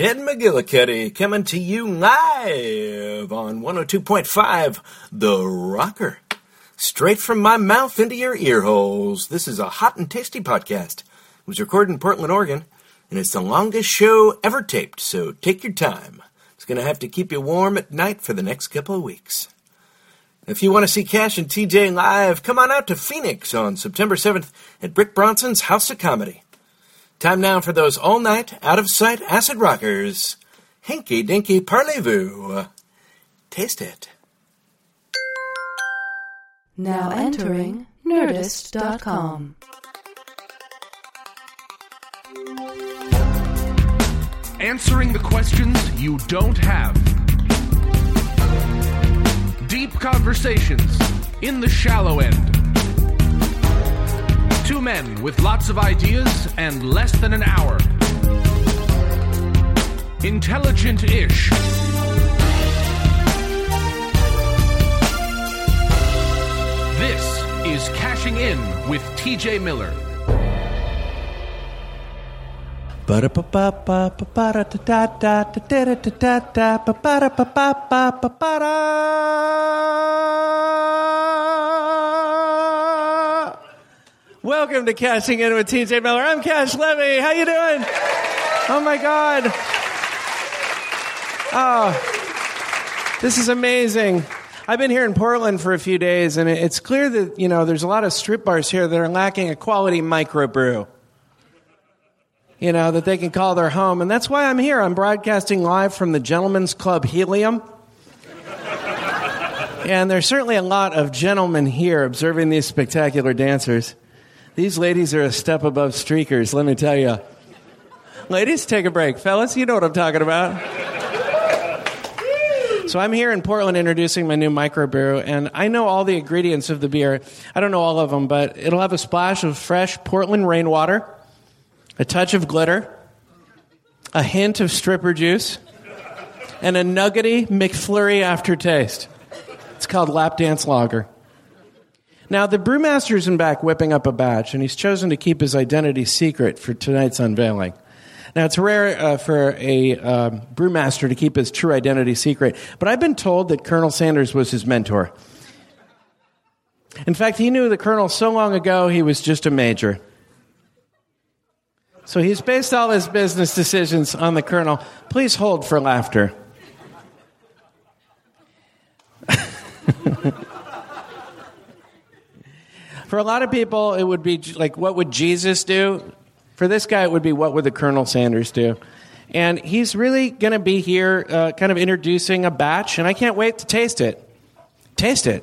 Ted McGillicuddy coming to you live on 102.5 The Rocker. Straight from my mouth into your ear holes. This is a hot and tasty podcast. It was recorded in Portland, Oregon, and it's the longest show ever taped, so take your time. It's going to have to keep you warm at night for the next couple of weeks. If you want to see Cash and TJ live, come on out to Phoenix on September 7th at Brick Bronson's House of Comedy. Time now for those all night, out of sight acid rockers. Hinky Dinky Parlez-vous. Taste it. Now entering Nerdist.com. Answering the questions you don't have. Deep conversations in the shallow end. Two men with lots of ideas and less than an hour. Intelligent ish. This is Cashing In with TJ Miller. Welcome to Cashing In with TJ Miller. I'm Cash Levy. How you doing? Oh my God. Oh, this is amazing. I've been here in Portland for a few days, and it's clear that you know there's a lot of strip bars here that are lacking a quality microbrew. You know that they can call their home, and that's why I'm here. I'm broadcasting live from the Gentlemen's Club Helium. And there's certainly a lot of gentlemen here observing these spectacular dancers. These ladies are a step above streakers, let me tell you. Ladies, take a break. Fellas, you know what I'm talking about. So I'm here in Portland introducing my new microbrew, and I know all the ingredients of the beer. I don't know all of them, but it'll have a splash of fresh Portland rainwater, a touch of glitter, a hint of stripper juice, and a nuggety McFlurry aftertaste. It's called Lap Dance Lager. Now, the brewmaster's in back whipping up a batch, and he's chosen to keep his identity secret for tonight's unveiling. Now, it's rare uh, for a um, brewmaster to keep his true identity secret, but I've been told that Colonel Sanders was his mentor. In fact, he knew the colonel so long ago he was just a major. So he's based all his business decisions on the colonel. Please hold for laughter. For a lot of people, it would be like, what would Jesus do? For this guy, it would be, what would the Colonel Sanders do? And he's really going to be here, uh, kind of introducing a batch, and I can't wait to taste it. Taste it.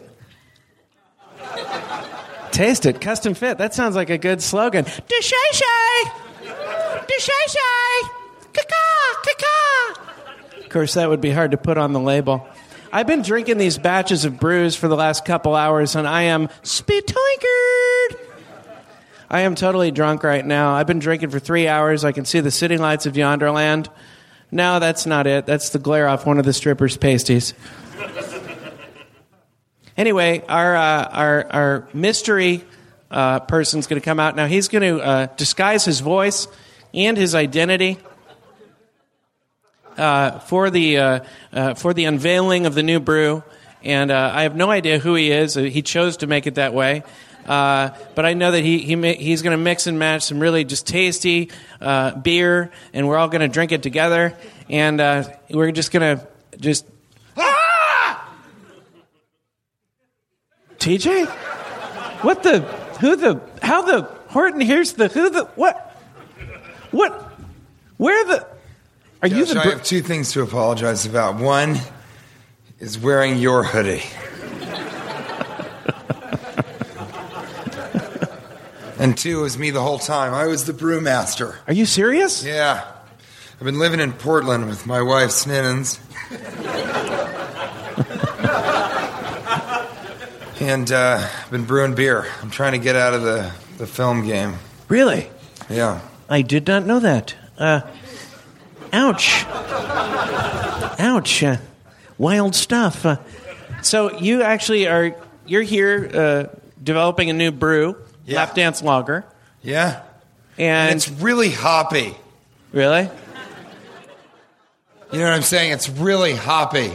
taste it. Custom fit. That sounds like a good slogan. Deshay Deshay Kaka! Kaka! Of course, that would be hard to put on the label. I've been drinking these batches of brews for the last couple hours, and I am spitoinkered. I am totally drunk right now. I've been drinking for three hours. I can see the city lights of Yonderland. No, that's not it. That's the glare off one of the strippers' pasties. anyway, our uh, our our mystery uh, person's going to come out now. He's going to uh, disguise his voice and his identity uh, for the uh, uh, for the unveiling of the new brew, and uh, I have no idea who he is. Uh, he chose to make it that way. But I know that he, he he's going to mix and match some really just tasty beer, and we're all going to drink it together, and we're just going to just. TJ, What the? Who the? How the? Horton here's the who the what? What? Where the? Are you Josh, the? I br- have two things to apologize about. One is wearing your hoodie. and two is me the whole time. I was the brewmaster. Are you serious? Yeah. I've been living in Portland with my wife, Sninnens. and uh, I've been brewing beer. I'm trying to get out of the, the film game. Really? Yeah. I did not know that. Uh, ouch. Ouch. Uh, wild stuff. Uh, so you actually are you're here uh, developing a new brew, Yeah. lap dance lager, Yeah. and, And it's really hoppy. really You know what I'm saying? It's really hoppy.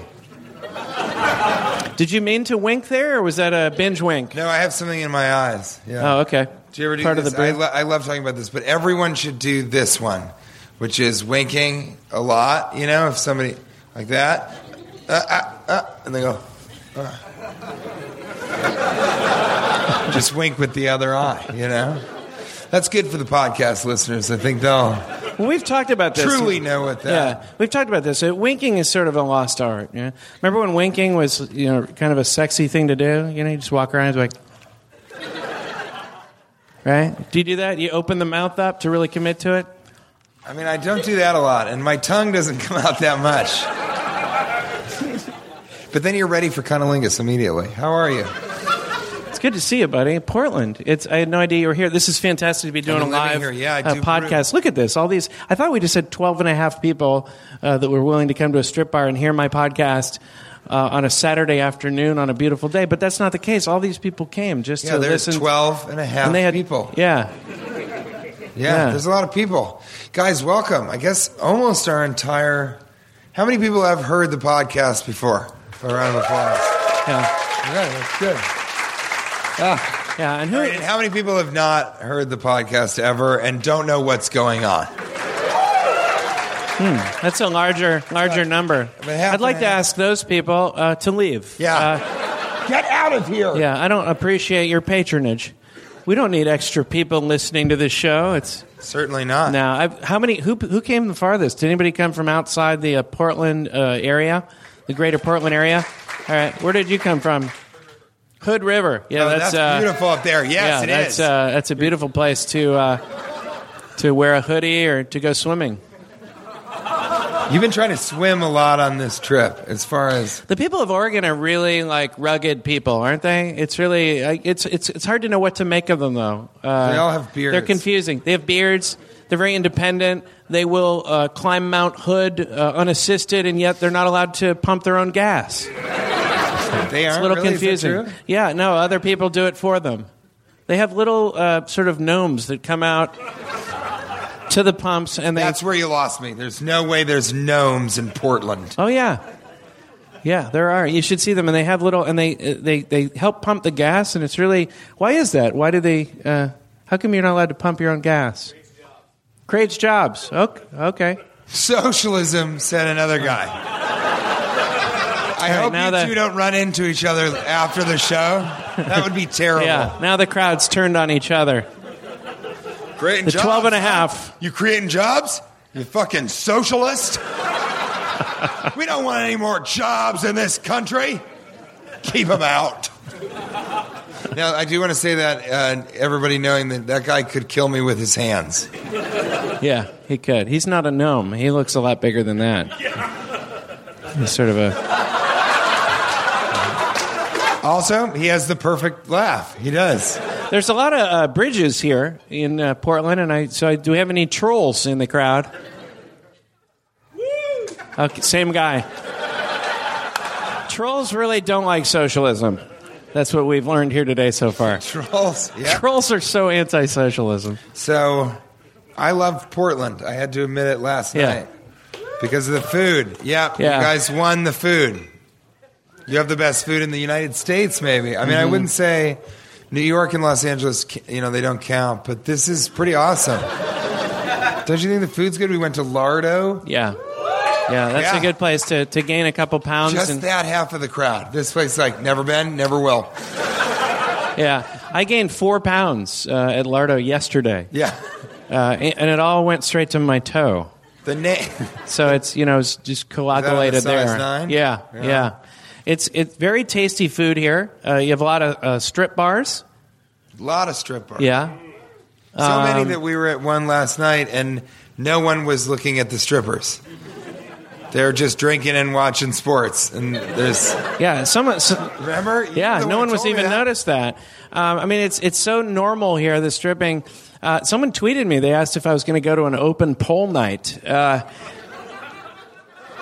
did you mean to wink there, or was that a binge wink? No, I have something in my eyes. Yeah. Oh, okay. Do you ever do Part this? of the brew. I, lo- I love talking about this, but everyone should do this one, which is winking a lot. You know, if somebody like that, uh, uh, uh, and they go, uh. just wink with the other eye. You know, that's good for the podcast listeners. I think they'll we've talked about this. truly know what that. Yeah, we've talked about this. Winking is sort of a lost art. Yeah, remember when winking was you know kind of a sexy thing to do? You know, you just walk around and it's like, right? Do you do that? You open the mouth up to really commit to it. I mean, I don't do that a lot, and my tongue doesn't come out that much. but then you're ready for cunnilingus immediately. How are you? It's good to see you, buddy. Portland. It's I had no idea you were here. This is fantastic to be doing a live here. Yeah, uh, podcast. Look at this. All these. I thought we just had 12 and a half people uh, that were willing to come to a strip bar and hear my podcast. Uh, on a Saturday afternoon on a beautiful day, but that's not the case. All these people came just Yeah, to there's listen. 12 and a half and they had people. Yeah, Yeah, Yeah. there's a lot of people. Guys, welcome. I guess almost our entire. How many people have heard the podcast before? A round of applause. yeah, Okay, that's good. yeah. And who? Right, and how many people have not heard the podcast ever and don't know what's going on? Hmm, that's a larger, larger number. I'd like to ask those people uh, to leave. Yeah. Uh, Get out of here. yeah. I don't appreciate your patronage. We don't need extra people listening to this show. It's Certainly not. now. I've, how many? Who who came the farthest? Did anybody come from outside the uh, Portland uh, area, the greater Portland area? All right. Where did you come from? Hood River. Yeah, Oh, that's, that's, uh, beautiful up there. Yes, yeah, it that's is. Uh, that's a beautiful place to uh, to wear a hoodie or to go swimming. You've been trying to swim a lot on this trip, as far as The people of Oregon are really like rugged people, aren't they? It's really it's it's it's hard to know what to make of them though. Uh, They all have beards. They're confusing. They have beards. They're very independent. They will uh, climb Mount Hood uh, unassisted, and yet they're not allowed to pump their own gas. they It's are a little really? Confusing. Yeah, no, other people do it for them. They have little uh, sort of gnomes that come out to the pumps, and they That's where you lost me. There's no way there's gnomes in Portland. Oh yeah, yeah, there are. You should see them, and they have little, and they they they help pump the gas, and it's really why is that? Why do they? Uh, how come you're not allowed to pump your own gas? Creates jobs. Okay. okay. Socialism, said another guy. I right, hope you the- two don't run into each other after the show. That would be terrible. Yeah. Now the crowd's turned on each other. Creating The jobs, 12 and a half. You creating jobs? You fucking socialist? we don't want any more jobs in this country. Keep them out. Now, I do want to say that uh, everybody knowing that that guy could kill me with his hands. Yeah, he could. He's not a gnome. He looks a lot bigger than that. Yeah. He's sort of a. Also, he has the perfect laugh. He does. There's a lot of uh, bridges here in uh, Portland, and I. So, do we have any trolls in the crowd? Okay, same guy. Trolls really don't like socialism. That's what we've learned here today so far. Trolls. Yeah. Trolls are so anti-socialism. So, I love Portland. I had to admit it last Yeah. night because of the food. Yep, Yeah. you guys won the food. You have the best food in the United States, maybe. I mean, Mm-hmm. I wouldn't say New York and Los Angeles, you know, they don't count, but this is pretty awesome. don't you think the food's good? We went to Lardo. Yeah, yeah, that's Yeah. a good place to, to gain a couple pounds. Just and, that half of the crowd. This place, like, never been, never will. Yeah, I gained four pounds uh, at Lardo yesterday, Yeah. uh, and it all went straight to my toe. The name. So it's you know it's just coagulated size there. nine? Yeah, Yeah. yeah, It's it's very tasty food here. Uh, you have a lot of uh, strip bars. A lot of strip bars. Yeah, So many Um, that we were at one last night, and no one was looking at the strippers. They're just drinking and watching sports. And there's, yeah. Someone. So, remember? Yeah, no one who was even that. noticed that. Um, I mean, it's it's so normal here. The stripping. Uh, someone tweeted me. They asked if I was going to go to an open pole night. Uh,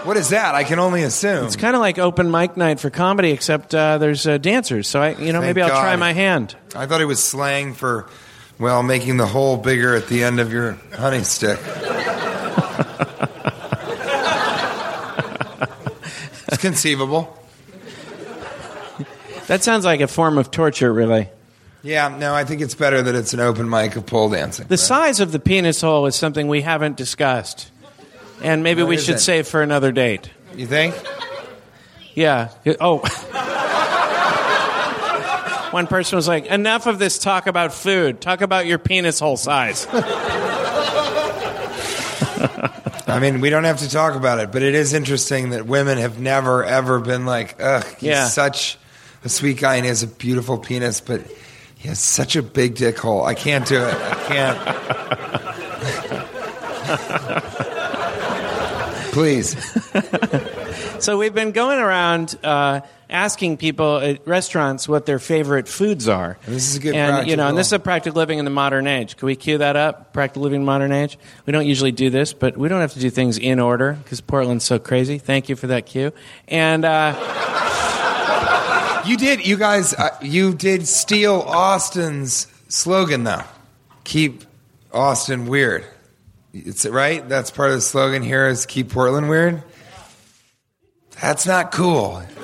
What is that? I can only assume. it's kind of like open mic night for comedy, except uh, there's uh, dancers. So I, you know, Thank maybe I'll try my hand. I thought it was slang for, well, making the hole bigger at the end of your honey stick. it's conceivable. That sounds like a form of torture, really. Yeah, no, I think it's better that it's an open mic of pole dancing. The size of the penis hole is something we haven't discussed, and maybe What we should it? save for another date. You think? Yeah. Oh. One person was like, "Enough of this talk about food. Talk about your penis hole size." I mean, we don't have to talk about it, but it is interesting that women have never, ever been like, ugh, he's Yeah. such a sweet guy and he has a beautiful penis, but he has such a big dick hole. I can't do it. I can't. Please. So we've been going around uh, asking people at restaurants what their favorite foods are. This is a good and you know, and this is a practical- living in the modern age. Can we cue that up? Practical living in the modern age. We don't usually do this, but we don't have to do things in order because Portland's so crazy. Thank you for that cue. And uh, You did, you guys, uh, you did steal Austin's slogan, though. Keep Austin weird. It's right. That's part of the slogan here is keep Portland weird. That's not cool.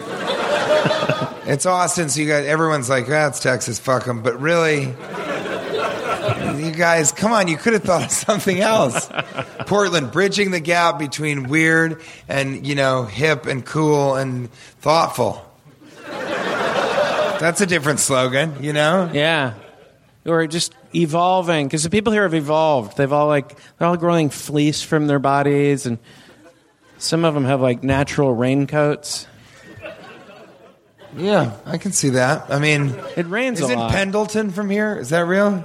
it's Austin, so you guys, everyone's like, ah, that's Texas, fuck them. But really, you guys, come on, you could have thought of something else. Portland, bridging the gap between weird and, you know, hip and cool and thoughtful. That's a different slogan, you know? yeah, or just evolving because the people here have evolved. They've all like they're all growing fleece from their bodies, and some of them have like natural raincoats. Yeah, I can see that. I mean, It rains a isn't. Pendleton from here? Is that real?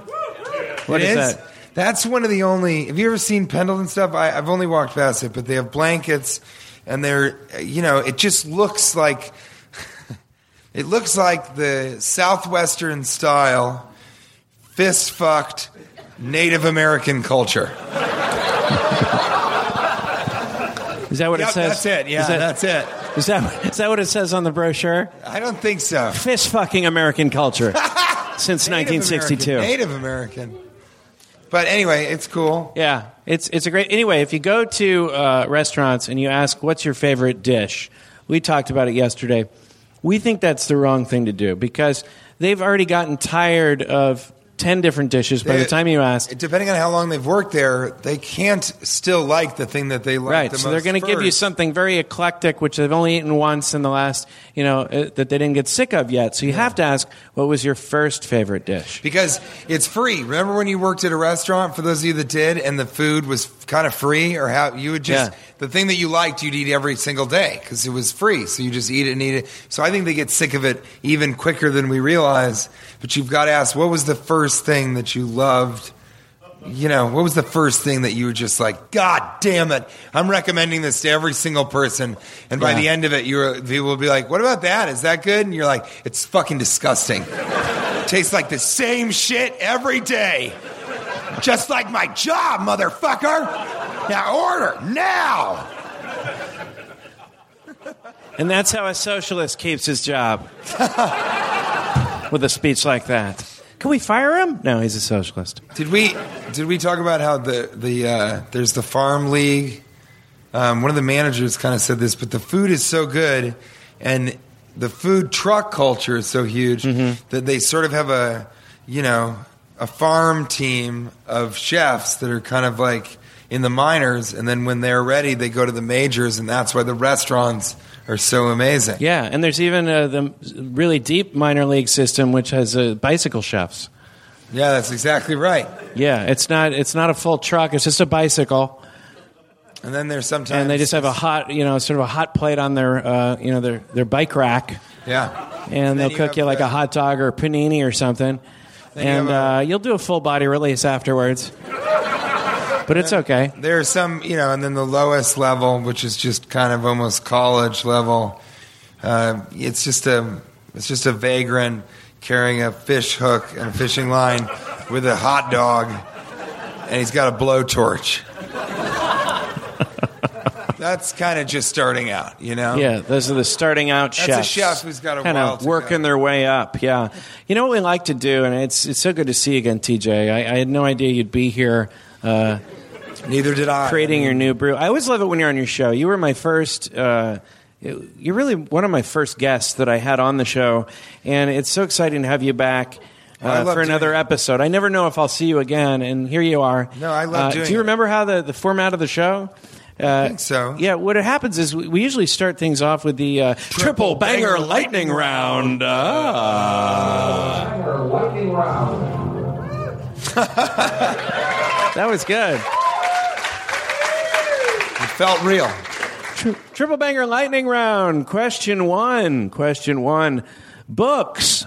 What It is is? that? That's one of the only. Have you ever seen Pendleton stuff? I, I've only walked past it, but they have blankets, and they're, you know, it just looks like, it looks like the southwestern style, fist fucked Native American culture. Is that what it says? that's it. Yeah, is that, that's it. Is that is that what it says on the brochure? I don't think so. Fist fucking American culture since Native 1962. American, Native American. But anyway, it's cool. Yeah, it's it's a great. Anyway, if you go to uh, restaurants and you ask what's your favorite dish, we talked about it yesterday. We think that's the wrong thing to do because they've already gotten tired of ten different dishes by the time you ask. Depending on how long they've worked there, they can't still like the thing that they like Right, the so most. they're going to give you something very eclectic, which they've only eaten once in the last, you know, uh, that they didn't get sick of yet. So you have to ask, what was your first favorite dish? because it's free. Remember when you worked at a restaurant? For those of you that did, and the food was kind of free, or how you would just Yeah. the thing that you liked, you'd eat every single day because it was free. So you just eat it and eat it. So I think they get sick of it even quicker than we realize. But you've got to ask, what was the first thing that you loved? You know, what was the first thing that you were just like, God damn it, I'm recommending this to every single person. And by Yeah. the end of it, you're, people will be like, what about that? Is that good? And you're like, it's fucking disgusting. Tastes like the same shit every day. Just like my job, motherfucker. Now order, now. And that's how a socialist keeps his job. With a speech like that. Can we fire him? No, he's a socialist. Did we did we talk about how the the uh, there's the farm league? Um, one of the managers kind of said this, but the food is so good, and the food truck culture is so huge that they sort of have a you know a farm team of chefs that are kind of like in the minors, and then when they're ready, they go to the majors, and that's why the restaurants are so amazing. Yeah, and there's even uh, the really deep minor league system, which has uh, bicycle chefs. Yeah, that's exactly right. Yeah, it's not it's not a full truck; it's just a bicycle, And then there's sometimes and they just have a hot, you know, sort of a hot plate on their, uh, you know, their their bike rack, yeah. and then they'll you cook you like a hot dog or a panini or something, you and have a- uh, you'll do a full body release afterwards. But it's okay. There's some, you know, and then the lowest level, which is just kind of almost college level. Uh, it's just a, it's just a vagrant carrying a fish hook and a fishing line with a hot dog, and he's got a blowtorch. That's kind of just starting out, you know. Yeah, those are the starting out chefs. That's a chef who's got a kind of working go. their way up. Yeah, you know what we like to do, and it's it's so good to see you again, TJ. I, I had no idea you'd be here. Uh, Neither did I. creating your new brew. I always love it when you're on your show. You were my first. Uh, you're really one of my first guests that I had on the show, and it's so exciting to have you back. Uh, for another it. episode, I never know if I'll see you again, and here you are. No, I love Uh, doing Do you it. remember how the, the format of the show? Uh, think so. Yeah, what happens is we, we usually start things off with the uh, triple banger lightning round. Ah. that was good. Felt real. Tri- Triple banger lightning round. Question one. Question one. Books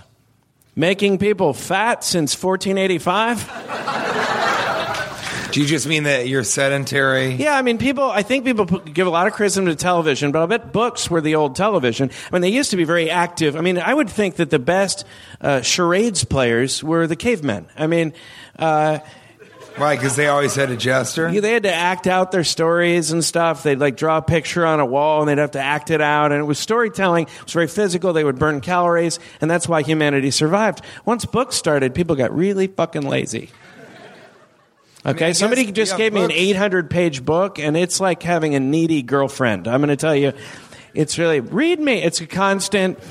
making people fat since 1485. Do you just mean that you're sedentary? Yeah, I mean, people. I think people give a lot of criticism to television, but I bet books were the old television. I mean, they used to be very active. I mean, I would think that the best uh, charades players were the cavemen. I mean. Uh, Why? Because they always had a jester. Yeah, they had to act out their stories and stuff. They'd like draw a picture on a wall and they'd have to act it out. And it was storytelling. It was very physical. They would burn calories. And that's why humanity survived. Once books started, people got really fucking lazy. Okay, I guess, somebody just yeah, gave me an 800 page book, and it's like having a needy girlfriend. I'm going to tell you, it's really, read me. It's a constant.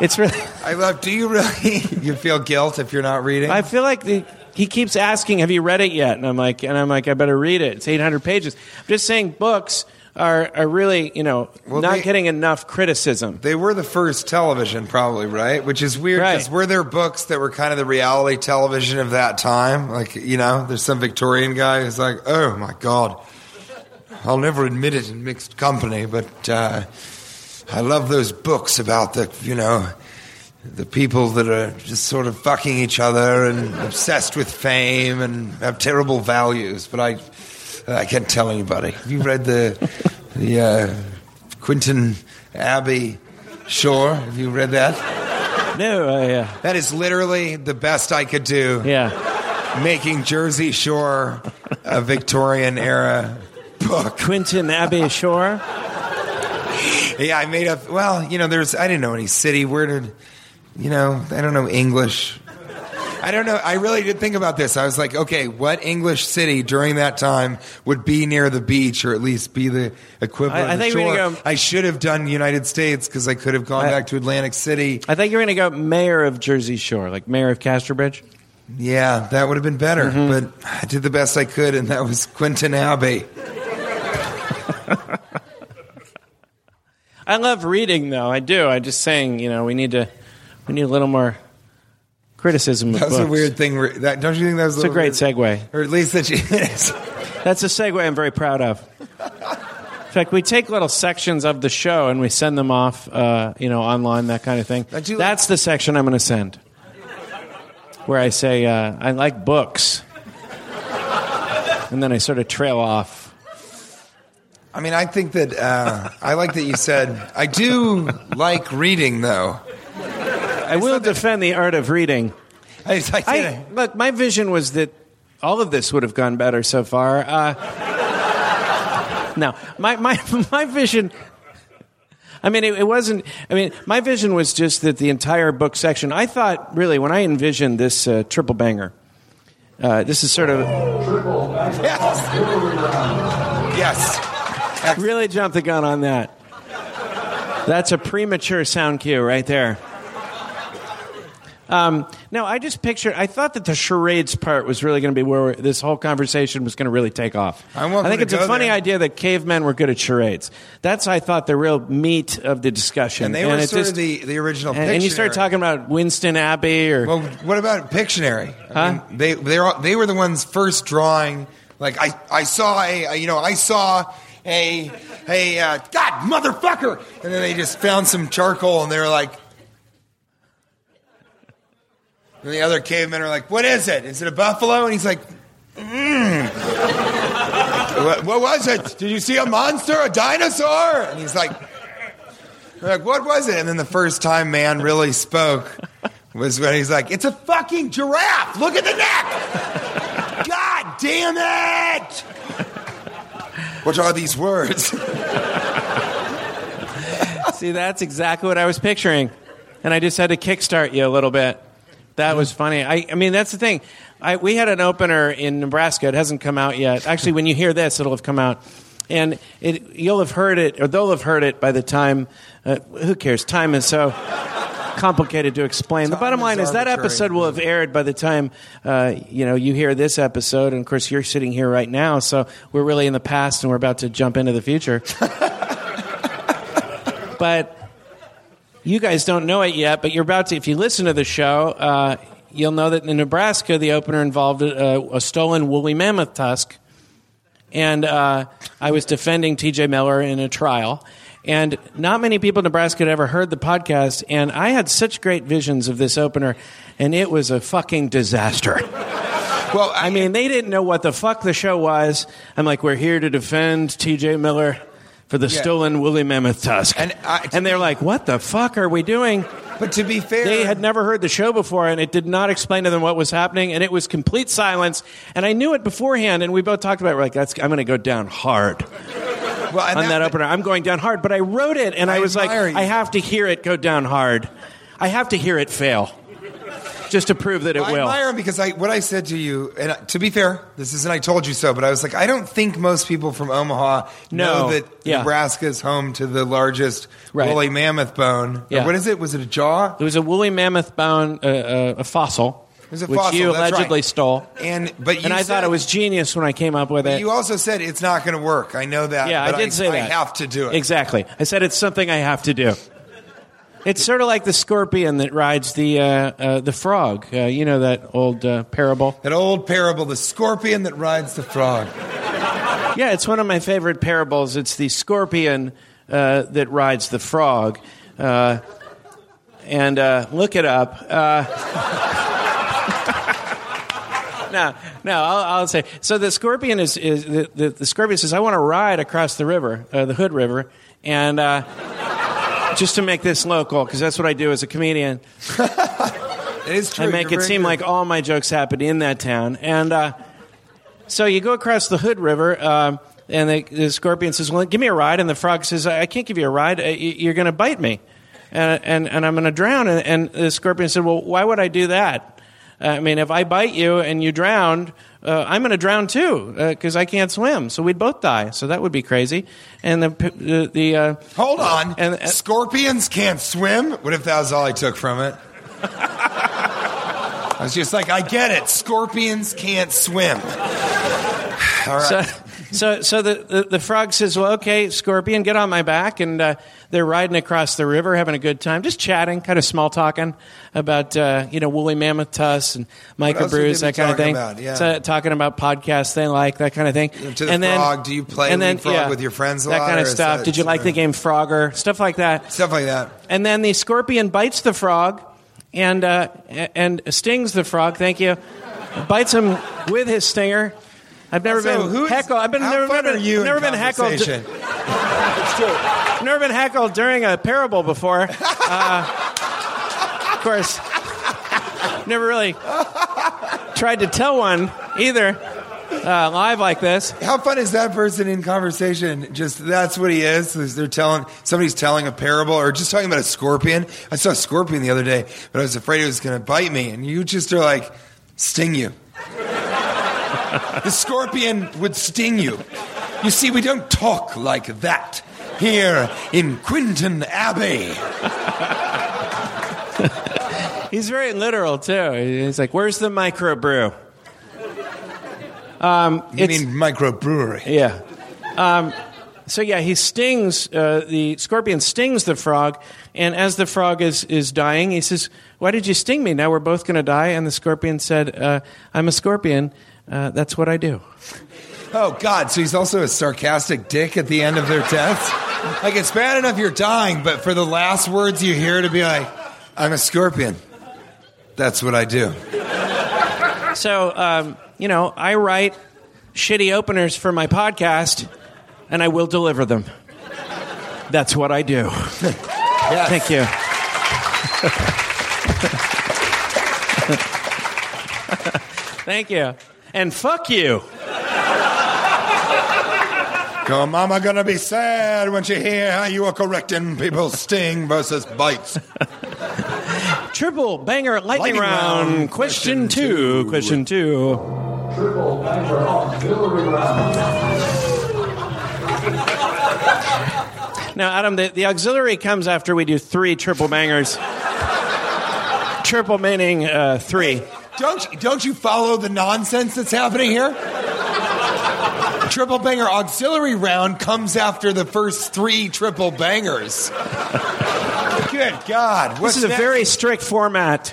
It's really. I love. Do you really? You feel guilt if you're not reading? I feel like the, he keeps asking, "Have you read it yet?" And I'm like, and I'm like, I better read it. It's 800 pages. I'm just saying, books are are really, you know, Well, not they- getting enough criticism. They were the first television, probably, right? Which is weird because Right. were there books that were kind of the reality television of that time? Like, you know, there's some Victorian guy who's like, oh my God, I'll never admit it in mixed company, but uh, I love those books about the, you know, the people that are just sort of fucking each other and obsessed with fame and have terrible values. But I, I can't tell anybody. Have you read the, the uh, Quentin Abbey Shore? Have you read that? No, I, uh, That is literally the best I could do. yeah, Making Jersey Shore a Victorian era book. Quentin Abbey Shore. Yeah, I made up. Well, you know, there's. I didn't know any city. Where did, you know, I don't know English. I don't know. I really did think about this. I was like, okay, what English city during that time would be near the beach, or at least be the equivalent I- I of think the shore? go- I should have done United States because I could have gone I- back to Atlantic City. I think you're going to go mayor of Jersey Shore, like mayor of Casterbridge. Yeah, that would have been better. Mm-hmm. But I did the best I could, and that was Quentin Abbey. I love reading, though. I do. I'm just saying, you know, we need to, we need a little more criticism of That was books. a weird thing. That don't you think that was? It's a great segue, segue. or at least that you. That's a segue I'm very proud of. In fact, we take little sections of the show and we send them off, uh, you know, online, that kind of thing. Do- That's the section I'm going to send, where I say uh, I like books, and then I sort of trail off. I mean, I think that uh, I like that you said I do like reading, though. I will defend the art of reading. I, I, I, look, my vision was that all of this would have gone better so far. Uh, no, my, my, my vision. I mean, it, it wasn't. I mean, my vision was just that the entire book section. I thought, really, when I envisioned this uh, triple banger, uh, this is sort of yes. really jump the gun on that. That's a premature sound cue right there. Um, no, I just pictured. I thought that the charades part was really going to be where this whole conversation was going to really take off. I'm I think it's a funny there. idea that cavemen were good at charades. That's I thought the real meat of the discussion. And they were sort just- of the, the original and, and you start Pictionary. talking about Winston Abbey or Well, what about Pictionary? I Huh? mean, they they they were the ones first drawing. Like I I saw a you know I saw a a uh, God motherfucker, and then they just found some charcoal and they were like. And the other cavemen are like, "What is it? Is it a buffalo?" And he's like, mm. what, "What was it? Did you see a monster, a dinosaur?" And he's like, like, "What was it?" And then the first time man really spoke was when he's like, "It's a fucking giraffe. Look at the neck. God damn it! What are these words?" See, that's exactly what I was picturing. And I just had to kickstart you a little bit. That was funny. I, I mean, that's the thing. I, we had an opener in Nebraska. It hasn't come out yet. Actually, when you hear this, it'll have come out. And it, you'll have heard it, or they'll have heard it by the time. Uh, who cares? Time is so complicated to explain. the bottom line is that episode will have aired by the time uh, you know you hear this episode. And of course, you're sitting here right now, so we're really in the past, and we're about to jump into the future. but you guys don't know it yet, but you're about to. If you listen to the show, uh, you'll know that in Nebraska, the opener involved a, a stolen woolly mammoth tusk, and uh, I was defending T.J. Miller in a trial. And not many people in Nebraska had ever heard the podcast, and I had such great visions of this opener, and it was a fucking disaster. well, I mean, they didn't know what the fuck the show was. I'm like, we're here to defend T.J. Miller for the Yeah. stolen woolly mammoth tusk, And I- and they're like, what the fuck are we doing? but to be fair, They had never heard the show before, and it did not explain to them what was happening, and it was complete silence. And I knew it beforehand, and we both talked about it. We're like, That's, I'm going to go down hard well, on that opener. I'm going down hard, but I wrote it, and I, I was like, you. I have to hear it go down hard. I have to hear it fail, just to prove that it I will. admire him because I, what I said to you, and I- to be fair, this isn't I told you so, but I was like, I don't think most people from Omaha know that Yeah. Nebraska is home to the largest Right. woolly mammoth bone. Or Yeah. What is it? Was it a jaw? It was a woolly mammoth bone, uh, uh, a fossil, was a which fossil, you that's allegedly right. stole. And but you and I said, thought it was genius when I came up with it. You also said it's not going to work. I know that. yeah, I but did say I that. have to do it. Exactly. I said it's something I have to do. It's sort of like the scorpion that rides the uh, uh, the frog. Uh, you know that old uh, parable. That old parable, the scorpion that rides the frog. Yeah, it's one of my favorite parables. It's the scorpion uh, that rides the frog. Uh, and uh, look it up. Uh, no, no, I'll, I'll say. So the scorpion is, is the, the, the scorpion says, "I want to ride across the river, uh, the Hood River, and uh, just to make this local, because that's what I do as a comedian. It is true. I make You're it seem good. like all my jokes happen in that town. And uh, so you go across the Hood River, um, and the, the scorpion says, "Well, give me a ride." And the frog says, "I I can't give you a ride. Uh, You're going to bite me, and, and and I'm going to drown." And, and the scorpion said, "Well, why would I do that? I mean, if I bite you and you drowned." Uh, I'm going to drown too because I can't swim, so we'd both die. So that would be crazy. And the the, the uh, Hold on. And- Scorpions can't swim? What if that was all I took from it? I was just like, I get it. Scorpions can't swim. All right. So, so, so the, the, the frog says, Well, okay, scorpion, get on my back. And uh, they're riding across the river, having a good time, just chatting, kind of small talking about, uh, you know, woolly mammoth tusks and microbrews, that kind of thing. about? Yeah. So, talking about podcasts they like, that kind of thing. To the frog, do you play and then, Leapfrog yeah, with your friends a That lot, kind of stuff. Did you like the game Frogger? Stuff like that. Stuff like that. And then the scorpion bites the frog and uh, and stings the frog. Thank you. Bites him with his stinger. I've never So been heckled. I've been how never, fun never, are you in never been heckled. conversation? I've never been heckled during a parable before. Uh, of course, never really tried to tell one either uh, live like this. How fun is that person in conversation? Just that's what he is. is They're telling somebody's telling a parable or just talking about a scorpion. I saw a scorpion the other day, but I was afraid it was going to bite me, and you just are like, sting you. The scorpion would sting you. You see, we don't talk like that here in Quinton Abbey. He's very literal too. He's like, "Where's the microbrew?" You It's- mean microbrewery? Yeah. Um, so yeah, he stings uh, the scorpion stings the frog, and as the frog is is dying, he says, "Why did you sting me? Now we're both going to die." And the scorpion said, uh, "I'm a scorpion. Uh, that's what I do." Oh God! So he's also a sarcastic dick at the end of their deaths. Like it's bad enough you're dying, but for the last words you hear to be like, "I'm a scorpion." That's what I do. So um, you know, I write shitty openers for my podcast, and I will deliver them. That's what I do. Yes. Thank you. Thank you. And fuck you. Go, Mama, gonna be sad when she hear how you are correcting people's sting versus bites. Triple banger lightning, Lightning round. round. Question, Question two. two. Question two. Now, Adam, the, the auxiliary comes after we do three triple bangers. triple meaning uh, three. Don't you, don't you follow the nonsense that's happening here? Triple banger auxiliary round comes after the first three triple bangers. Good God! What's This is a very strict format.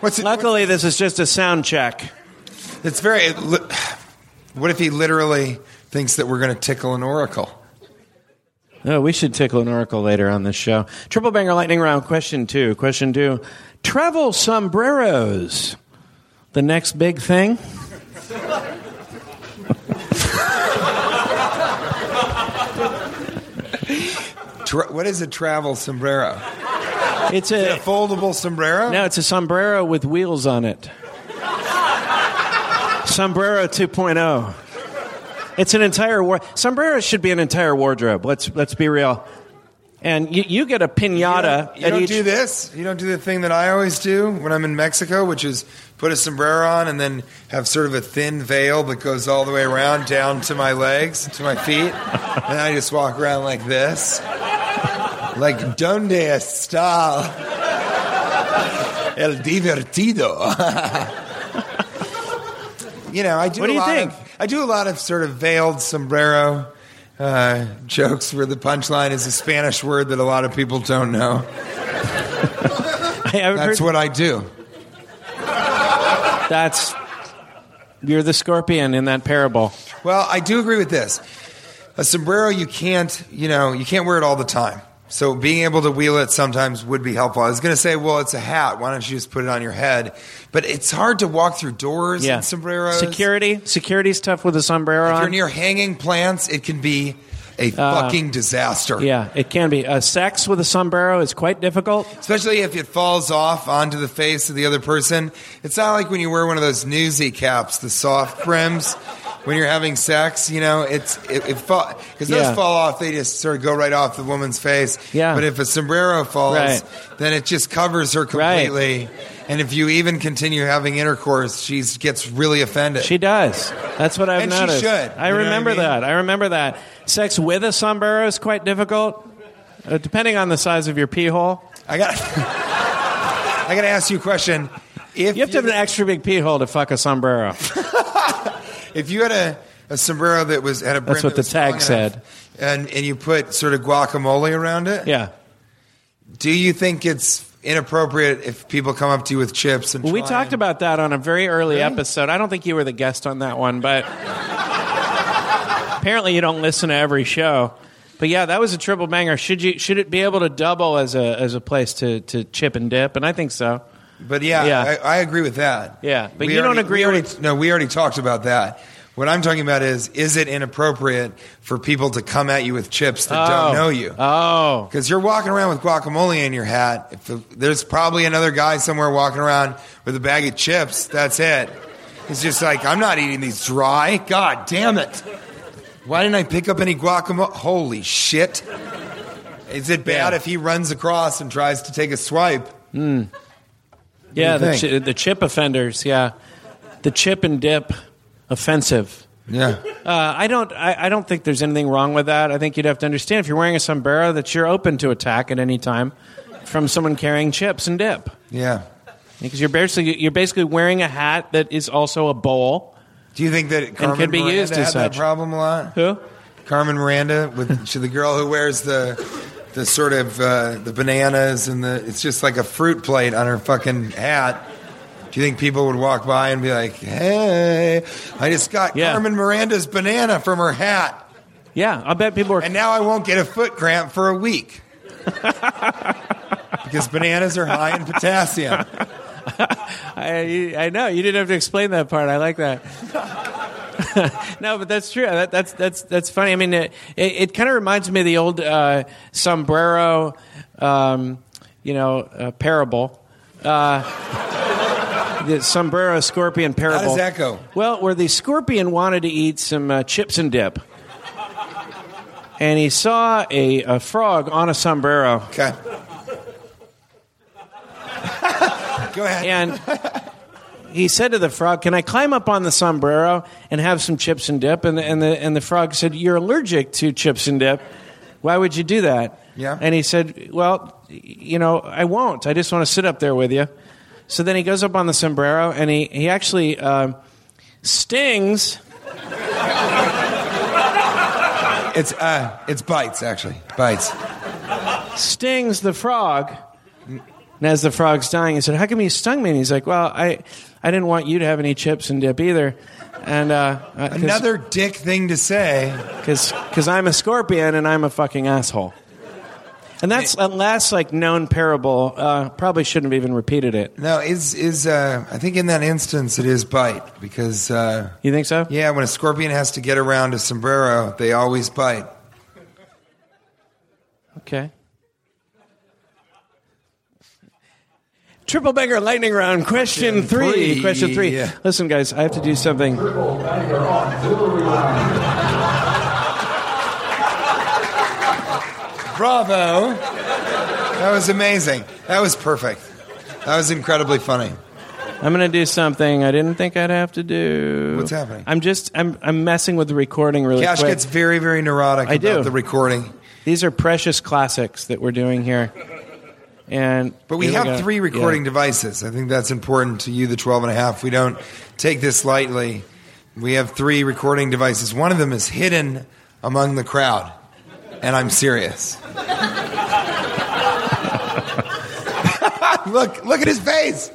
What's it? Luckily, this is just a sound check. It's very. it What if he literally thinks that we're going to tickle an oracle? Oh, we should tickle an oracle later on this show. Triple banger lightning round. Question two. Question two. Travel sombreros. The next big thing. Tra- what is a travel sombrero? It's A a foldable sombrero? no. It's a sombrero with wheels on it. Sombrero 2.0. It's an entire war. Sombreros should be an entire wardrobe. Let's let's be real. And you, you get a pinata You at don't each. do this. You don't do the thing that I always do when I'm in Mexico, which is put a sombrero on and then have sort of a thin veil that goes all the way around down to my legs, to my feet, and I just walk around like this, like "Donde está el divertido?" you know, I do. What do a you lot think? Of, I do a lot of sort of veiled sombrero. Uh, jokes where the punchline is a Spanish word that a lot of people don't know. That's heard- what I do. That's you're the scorpion in that parable. Well, I do agree with this. A sombrero, you can't, you know, you can't wear it all the time. So being able to wheel it sometimes would be helpful. I was going to say, well, it's a hat. Why don't you just put it on your head? But it's hard to walk through doors Yeah, in sombreros. Security, security's tough with a sombrero If you're near hanging plants, it can be a fucking disaster. Yeah, it can be. Uh, sex with a sombrero is quite difficult. Especially if it falls off onto the face of the other person. It's not like when you wear one of those newsy caps, the soft brims, when you're having sex. You know, it's it, it fall because those Yeah. fall off. They just sort of go right off the woman's face. Yeah. But if a sombrero falls, Right. then it just covers her completely. And if you even continue having intercourse, she gets really offended. She does. That's what I've And she noticed. should. I You what I remember mean? that. I remember that. Sex with a sombrero is quite difficult, uh, depending on the size of your pee hole. I got. I got to ask you a question. If You have to have an extra big pee hole to fuck a sombrero. If you had a, a sombrero that was had a brim That's what that the tag said. enough, and and you put sort of guacamole around it, Yeah. do you think it's inappropriate if people come up to you with chips and Well, we talked about that on a very early Really? episode. I don't think you were the guest on that one, but apparently you don't listen to every show. But yeah, that was a triple banger. Should you should it be able to double as a as a place to, to chip and dip? And I think so. But yeah, Yeah. I, I agree with that. Yeah, but We you don't agree already- with- No, we already talked about that. What I'm talking about is, is it inappropriate for people to come at you with chips that Oh. don't know you? Oh. Because you're walking around with guacamole in your hat. If the, there's probably another guy somewhere walking around with a bag of chips, that's it. It's just like, I'm not eating these dry. God damn it. Why didn't I pick up any guacamole? Holy shit. Is it bad Yeah. if he runs across and tries to take a swipe? Hmm. Yeah, the, chi- the chip offenders. Yeah, the chip and dip offensive. Yeah. Uh, I don't. I, I don't think there's anything wrong with that. I think you'd have to understand if you're wearing a sombrero that you're open to attack at any time from someone carrying chips and dip Yeah. because you're basically you're basically wearing a hat that is also a bowl. Do you think that Carmen could be Miranda used as had that problem a lot? Who? Carmen Miranda with she, the girl who wears the the sort of uh, the bananas and the it's just like a fruit plate on her fucking hat. Do you think people would walk by and be like, "Hey, I just got Yeah. Carmen Miranda's banana from her hat, Yeah, I bet people are. and now I won't get a foot cramp for a week." because bananas are high in potassium. I, I know you didn't have to explain that part. I like that. no, but that's true. That, that's that's that's funny. I mean, it, it, it kind of reminds me of the old uh, sombrero, um, you know, uh, parable. Uh, the sombrero scorpion parable. How does that go? Well, where the scorpion wanted to eat some uh, chips and dip, and he saw a, a frog on a sombrero. Okay. Go ahead. And he said to the frog, "Can I climb up on the sombrero and have some chips and dip?" And the, and the and the frog said, "You're allergic to chips and dip. Why would you do that?" Yeah. And he said, "Well, you know, I won't. I just want to sit up there with you." So then he goes up on the sombrero and he he actually um stings. It's uh, it's bites actually. Bites. stings the frog. And as the frog's dying, he said, "How come you stung me?" And he's like, "Well, I, I didn't want you to have any chips and dip either." And uh, uh, 'cause- Another dick thing to say. because I'm a scorpion and I'm a fucking asshole. And that's that last like known parable. Uh, probably shouldn't have even repeated it. No, is is uh, I think in that instance it is bite because uh, You think so? yeah, when a scorpion has to get around a sombrero, they always bite. Okay. Triple banger lightning round. Question three. three. Question three. Yeah. Listen, guys, I have to do something. Bravo! That was amazing. That was perfect. That was incredibly funny. I'm going to do something I didn't think I'd have to do. What's happening? I'm just I'm I'm messing with the recording really Cash quick. gets very very neurotic I about do. the recording. These are precious classics that we're doing here. And But we have go. three recording Yeah. devices. I think that's important to you, the 12 and a half. We don't take this lightly. We have three recording devices. One of them is hidden among the crowd. And I'm serious. look, look at his face.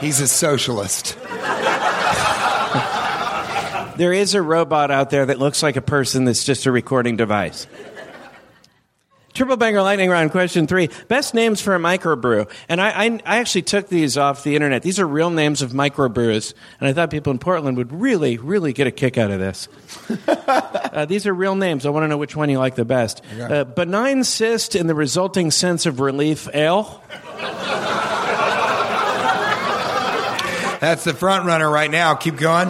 He's a socialist. There is a robot out there that looks like a person that's just a recording device. Triple banger lightning round question three. Best names for a microbrew. And I, I, I actually took these off the internet. These are real names of microbrews. And I thought people in Portland would really, really get a kick out of this. uh, these are real names. I want to know which one you like the best. Uh, benign cyst and the resulting sense of relief ale. That's the front runner right now. Keep going.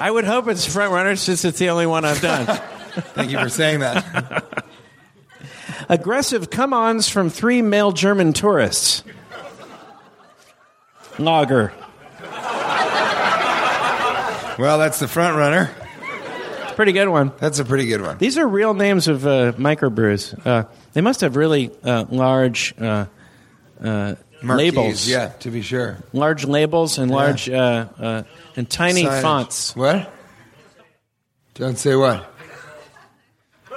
I would hope it's front runners since it's the only one I've done. Thank you for saying that. Aggressive come ons from three male German tourists. Lager. Well, that's the front runner. Pretty good one. That's a pretty good one. These are real names of uh, microbrews. Uh, they must have really uh, large uh, uh, Marquees, labels. Yeah, to be sure. Large labels and large uh, uh, and tiny Signage. fonts. What? Don't say what?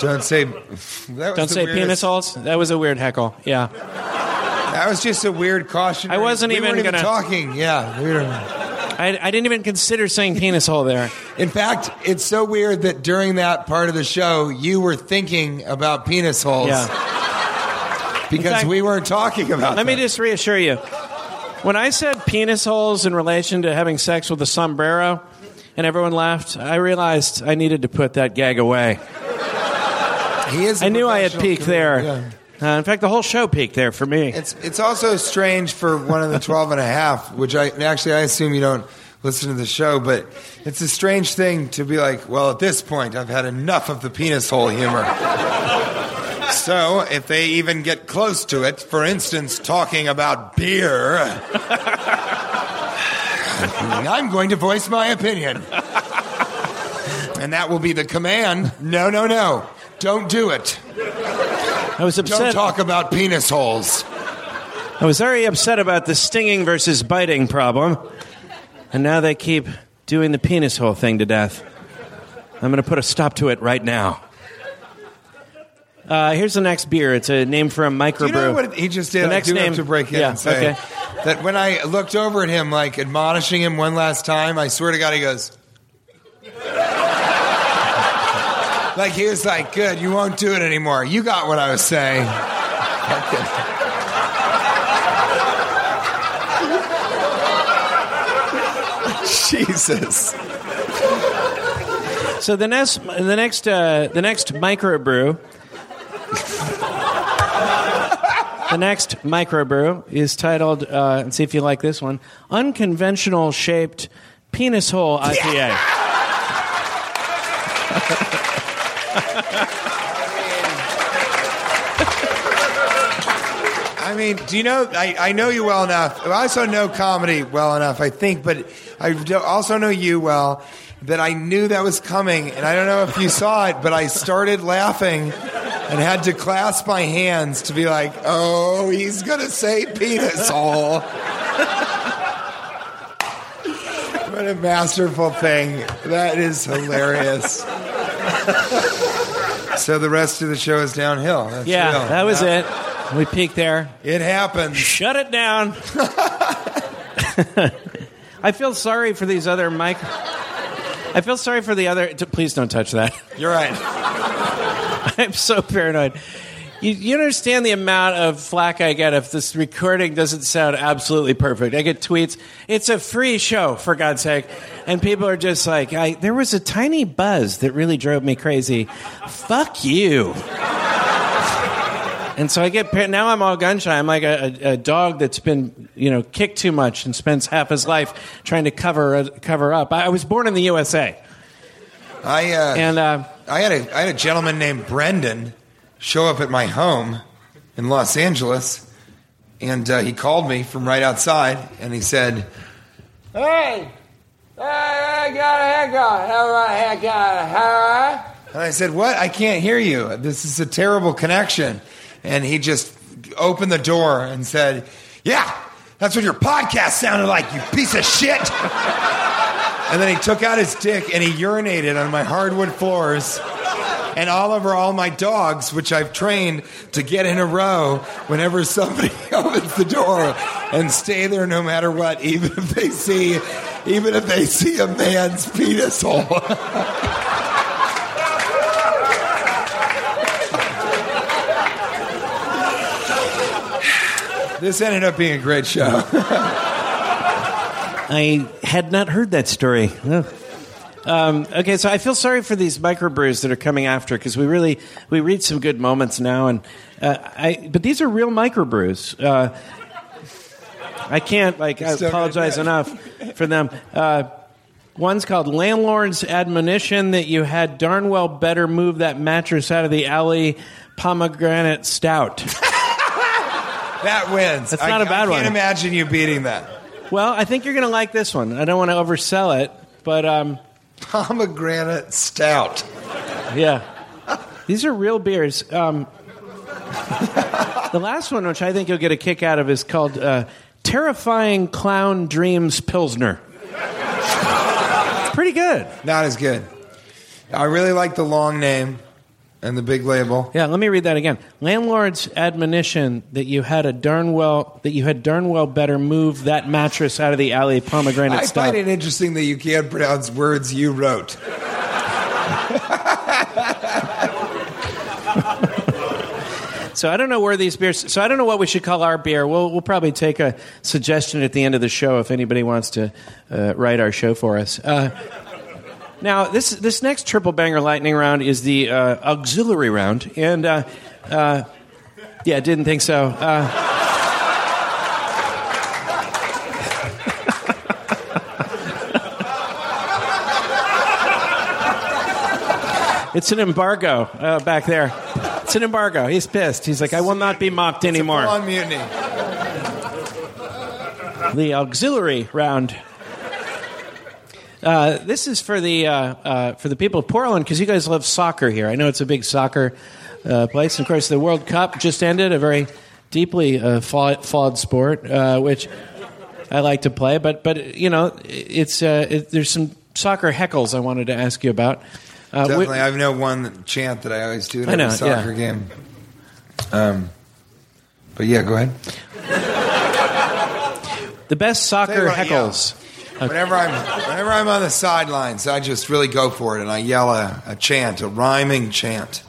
Don't say. That was Don't say weirdest- penis holes. That was a weird heckle. Yeah. That was just a weird caution. I wasn't we even weren't gonna- talking. Yeah, we. I, I didn't even consider saying penis hole there. In fact, it's so weird that during that part of the show, you were thinking about penis holes Yeah. because fact- we weren't talking about. It. Let me just reassure you. When I said penis holes in relation to having sex with a sombrero, and everyone laughed, I realized I needed to put that gag away. He is. I knew I had peaked there. comedian. Uh, in fact, the whole show peaked there for me. It's it's also strange for one of the 12 and a half, which I actually I assume you don't listen to the show, but it's a strange thing to be like, well, at this point, I've had enough of the penis hole humor. so if they even get close to it, for instance, talking about beer, I'm going to voice my opinion. And that will be the command. No, no, no. Don't do it. I was upset. Don't talk about penis holes. I was very upset about the stinging versus biting problem, and now they keep doing the penis hole thing to death. I'm going to put a stop to it right now. Uh, here's the next beer. It's a name for a Do microbrew. you know what he just did? The next I do name, have to break in yeah, and say okay. that when I looked over at him, like admonishing him one last time, I swear to God, he goes. Like he was like, "Good, you won't do it anymore. You got what I was saying." Jesus. So the next, the next, uh, the next microbrew. the next microbrew is titled. Uh, and see if you like this one. Unconventional shaped penis hole IPA. I mean, do you know? I, I know you well enough. I also know comedy well enough, I think, but I also know you well that I knew that was coming. And I don't know if you saw it, but I started laughing and had to clasp my hands to be like, oh, he's going to say penis hole. what a masterful thing. That is hilarious. so the rest of the show is downhill. That's Yeah, real. that was Yeah. it. We peaked there. It happens. Shut it down. I feel sorry for these other mic. I feel sorry for the other. t- Please don't touch that. You're right. I'm so paranoid. You, you understand the amount of flack I get if this recording doesn't sound absolutely perfect. I get tweets. It's a free show, for God's sake. And people are just like, I, there was a tiny buzz that really drove me crazy. Fuck you. And so I get par- now I'm all gun shy. I'm like a, a, a dog that's been you know kicked too much and spends half his life trying to cover uh, cover up. I, I was born in the USA, I uh, and uh, I had a I had a gentleman named Brendan show up at my home in Los Angeles, and uh, he called me from right outside, and he said, "Hey, I got a haircut. Have a haircut. And I said, "What? I can't hear you. This is a terrible connection." And he just opened the door and said, "Yeah, that's what your podcast sounded like, you piece of shit." And then he took out his dick and he urinated on my hardwood floors and all over all my dogs, which I've trained to get in a row whenever somebody opens the door and stay there no matter what, even if they see, even if they see a man's penis hole. this ended up being a great show. I had not heard that story. Um, okay, so I feel sorry for these microbrews that are coming after because we really we read some good moments now, and uh, I but these are real microbrews. Uh, I can't like I apologize enough for them. Uh, one's called landlord's admonition that you had darn well better move that mattress out of the alley. Pomegranate stout. That wins. That's not a bad one. I can't imagine you beating that. well, I think you're going to like this one. I don't want to oversell it, but. Um, Pomegranate stout. Yeah. These are real beers. Um, the last one, which I think you'll get a kick out of, is called uh, Terrifying Clown Dreams Pilsner. It's pretty good. Not as good. I really like the long name and the big label. Yeah, let me read that again. Landlord's admonition that you had a darn well that you had darn well better move that mattress out of the alley pomegranate I stout. find it interesting that you can't pronounce words you wrote. So I don't know where these beers. So I don't know what we should call our beer. We'll we'll probably take a suggestion at the end of the show if anybody wants to uh, write our show for us. Uh, now this this next triple banger lightning round is the uh, auxiliary round, and uh, uh, yeah, didn't think so. Uh, It's an embargo uh, back there. It's an embargo. He's pissed. He's like, I will not be mocked anymore. On mutiny. the auxiliary round. Uh, this is for the uh, uh, for the people of Portland because you guys love soccer here. I know it's a big soccer uh, place. And of course, the World Cup just ended, a very deeply uh, flawed, flawed sport, uh, which I like to play. But but you know, it's uh, it, there's some soccer heckles I wanted to ask you about. Uh, Definitely, wi- I know one chant that I always do at I know, soccer yeah. game. Um, but yeah, go ahead. the best soccer what, heckles. Whenever I'm whenever I'm on the sidelines, I just really go for it and I yell a, a chant, a rhyming chant.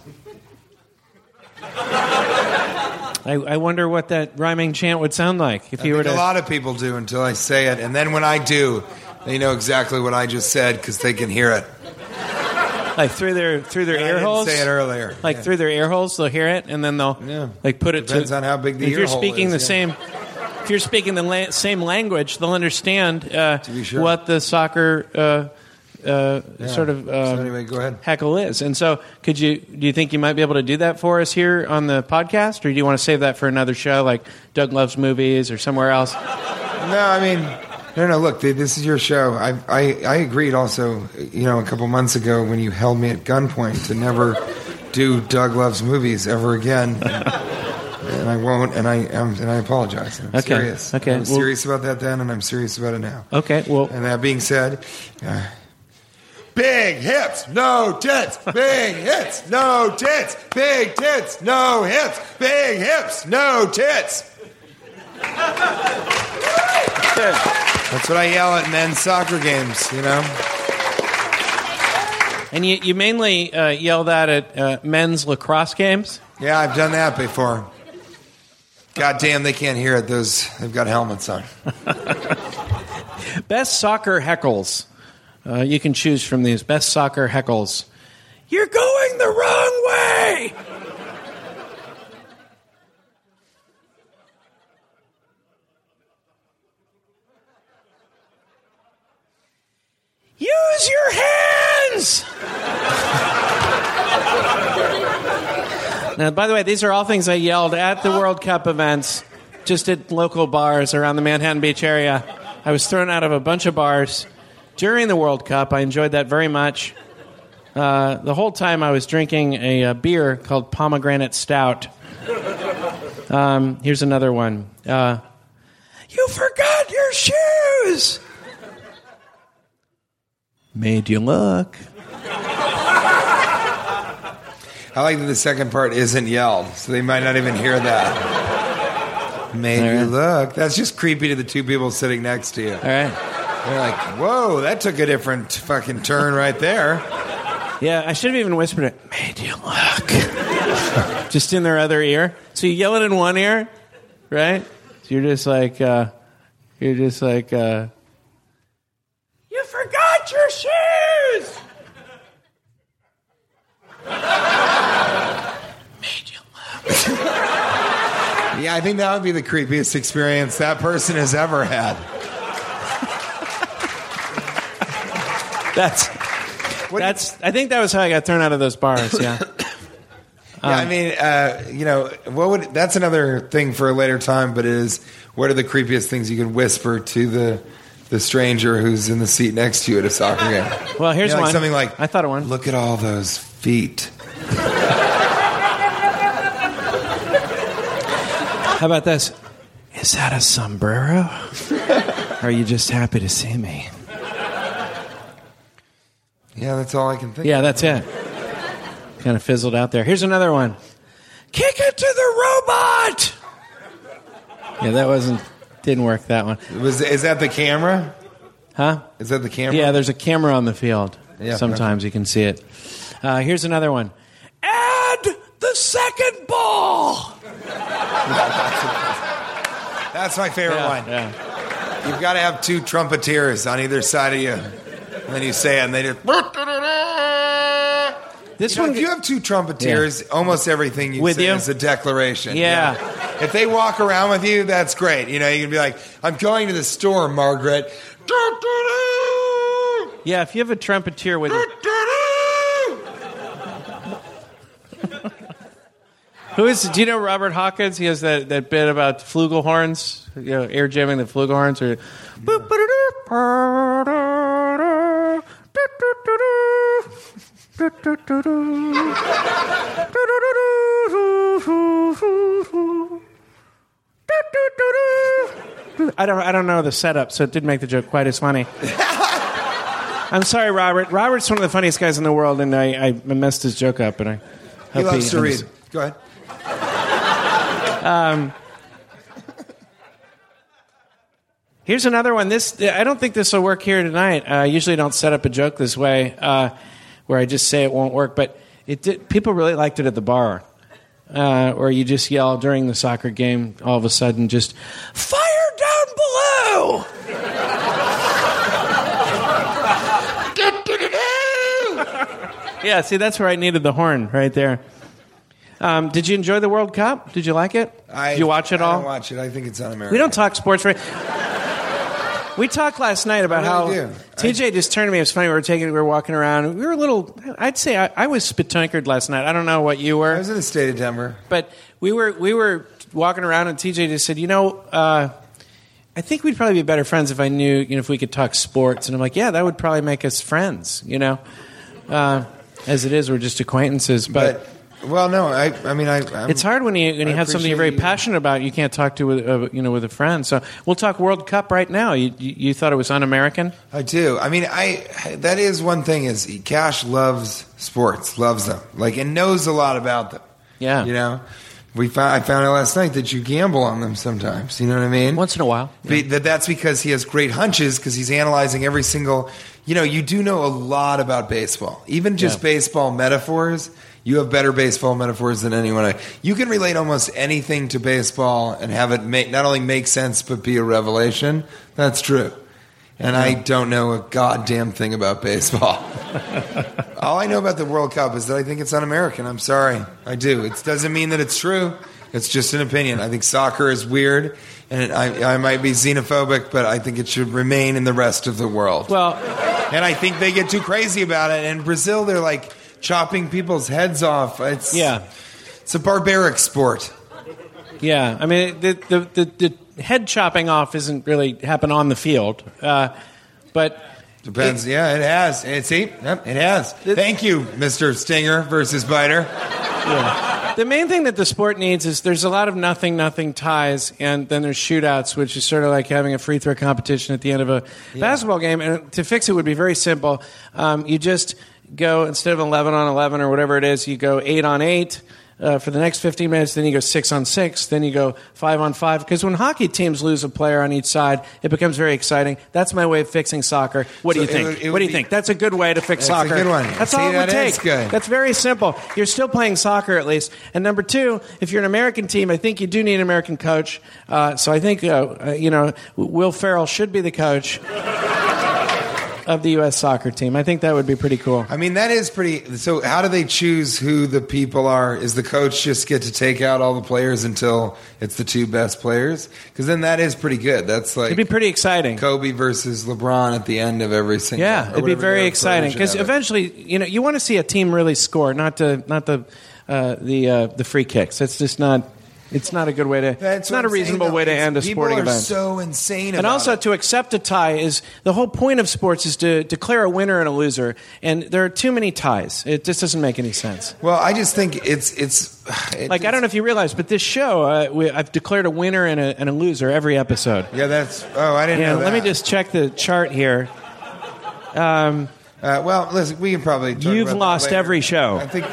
I, I wonder what that rhyming chant would sound like if I you were to. a lot of people do until I say it, and then when I do, they know exactly what I just said because they can hear it. like through their through their I ear didn't holes. say it earlier. Like Yeah. through their ear holes, they'll hear it, and then they'll Yeah. like put it. Depends to, on how big the ear. If you're speaking is, the yeah. same, if you're speaking the la- same language, they'll understand uh, sure. what the soccer uh, uh, sort of So um, anyway, go ahead. heckle is. And so, could you do you think you might be able to do that for us here on the podcast, or do you want to save that for another show, like Doug Loves Movies or somewhere else? No, I mean, no, no. Look, th- this is your show. I, I, I agreed. Also, you know, a couple months ago when you held me at gunpoint to never do Doug Loves Movies ever again, and I won't. And I am, and I apologize. I'm Okay, serious. okay, I was well- serious about that then, and I'm serious about it now. Okay, well, And that being said, uh, big hips, no tits. Big hips, no tits. Big tits, no hips. Big hips, no tits. That's what I yell at men's soccer games, you know? and you, you mainly uh, yell that at uh, men's lacrosse games. Yeah, I've done that before. God damn, they can't hear it. Those they've got helmets on. Best soccer heckles. Uh, you can choose from these best soccer heckles. You're going the wrong way. Use your hands. Now, by the way, these are all things I yelled at the World Cup events, just at local bars around the Manhattan Beach area. I was thrown out of a bunch of bars during the World Cup. I enjoyed that very much. Uh, the whole time I was drinking a, uh beer called Pomegranate Stout. Um, here's another one. Uh, you forgot your shoes. Made you look. I like that the second part isn't yelled, so they might not even hear that. Made you Alright. look. That's just creepy to the two people sitting next to you. All right. They're like, whoa, that took a different fucking turn right there. Yeah, I should have even whispered it. Made you look. just in their other ear. So you yell it in one ear, right? So you're just like, uh, you're just like, uh, you forgot your shoes. Made you look. Yeah, I think that would be the creepiest experience that person has ever had. That's. That's. I think that was how I got thrown out of those bars. Yeah. Yeah, I mean, uh, you know, what would that's another thing for a later time. But it is what are the creepiest things you can whisper to the the stranger who's in the seat next to you at a soccer game? Well, here's You know, like one. something like I thought of one. Look at all those feet. How about this? Is that a sombrero? are you just happy to see me? Yeah, that's all I can think. Yeah, that's it. Kind of fizzled out there. Here's another one. Kick it to the robot. Yeah, that wasn't didn't work that one. Was is that the camera? Huh? Is that the camera? Yeah, there's a camera on the field. Yeah, Sometimes you can see it. Uh, here's another one. Add the second ball. That's my favorite one. Yeah. You've got to have two trumpeteers on either side of you. And then you say it, and they just. This You know, one if you have two trumpeteers, almost everything you With say you? is a declaration. Yeah. If they walk around with you, that's great. You know, you can be like, "I'm going to the store, Margaret." Yeah, if you have a trumpeter with you. Who is? Do you know Robert Hawkins? He has that, that bit about flugelhorns, you know, air jamming the flugelhorns. Or I don't, I don't know the setup, so it didn't make the joke quite as funny. I'm sorry, Robert. Robert's one of the funniest guys in the world, and I, I messed his joke up, and I He hope loves to read. Go ahead. Here's another one. This I don't think this will work here tonight. Uh, I usually don't set up a joke this way, uh, where I just say it won't work. But it did, people really liked it at the bar, uh, or you just yell during the soccer game. All of a sudden, just fire down below. yeah, see, that's where I needed the horn right there. Um, did you enjoy the World Cup? Did you like it? I, did you watch it I all? don't watch it. I think it's un-American. We don't talk sports, right? We talked last night about how. TJ just turned to me. It was funny. We were taking, we were walking around. We were a little. I'd say I, I was spitunkered last night. I don't know what you were. I was in the state of Denver. but we were we were walking around, and TJ just said, "You know, uh, I think we'd probably be better friends if I knew, you know, if we could talk sports." And I'm like, "Yeah, that would probably make us friends." You know, uh, as it is, we're just acquaintances, but. But, well, no, I, I mean, I. I'm, it's hard when you when you I have something you're very you. passionate about. You can't talk to with uh, you know with a friend. So we'll talk World Cup right now. You you, you thought it was un-American? I do. I mean, I that is one thing is Cash loves sports, loves them, like and knows a lot about them. Yeah. you know, we found I found out last night that you gamble on them sometimes. You know what I mean? Once in a while. Be- that that's because he has great hunches because he's analyzing every single. You know, you do know a lot about baseball, even just Yeah. baseball metaphors. You have better baseball metaphors than anyone. I, you can relate almost anything to baseball and have it make not only make sense but be a revelation. That's true. And I don't know a goddamn thing about baseball. All I know about the World Cup is that I think it's un-American. I'm sorry, I do. It doesn't mean that it's true. It's just an opinion. I think soccer is weird, and I, I might be xenophobic, but I think it should remain in the rest of the world. Well, and I think they get too crazy about it. In Brazil, they're like chopping people's heads off. It's yeah, it's a barbaric sport. yeah. I mean, the the the, the head chopping off isn't really happen on the field, uh, but Depends. yeah, it has. It, see, yep, it has. Thank you, Mister Stinger versus Biter. The main thing that the sport needs is there's a lot of nothing, nothing ties, and then there's shootouts, which is sort of like having a free throw competition at the end of a basketball game. And to fix it would be very simple. Um, you just go instead of 11 on 11 or whatever it is, you go eight on eight. Uh, for the next 15 minutes, then you go six on six, then you go five on five. Because when hockey teams lose a player on each side, it becomes very exciting. That's my way of fixing soccer. What do So you it think? would- it what do you be- think? That's a good way to fix That's a soccer. good one. That's See, all it would take. good. That's very simple. You're still playing soccer at least. And number two, if you're an American team, I think you do need an American coach. Uh, so I think uh, uh, you know Will Ferrell should be the coach of the U.S. soccer team. I think that would be pretty cool. I mean, that is pretty. So, how do they choose who the people are? Is the coach just get to take out all the players until it's the two best players? Because then that is pretty good. That's like It'd be pretty exciting. Kobe versus LeBron at the end of every single. Yeah, it'd be very exciting because eventually, you know, you want to see a team really score, not the not the uh, the uh, the free kicks. That's just not. It's not a good way to. That's it's not a I'm saying, reasonable though. way to end a sporting event. people are so insane. and also it. to accept a tie is the whole point of sports is to declare a winner and a loser, and there are too many ties. It just doesn't make any sense. Well, I just think it's it's it Like I don't know if you realize, but this show, uh, we, I've declared a winner and a, and a loser every episode. Yeah, that's. Oh, I didn't Yeah, know that. let me just check the chart here. Uh, well, listen, we can probably. Talk You've lost every show. I think.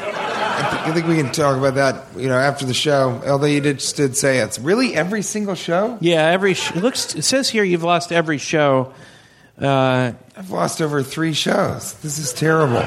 I think, I think we can talk about that, you know, after the show. Although you did, just did say it's really every single show. Yeah, every sh- it looks. It says here you've lost every show. Uh, I've lost over three shows. This is terrible.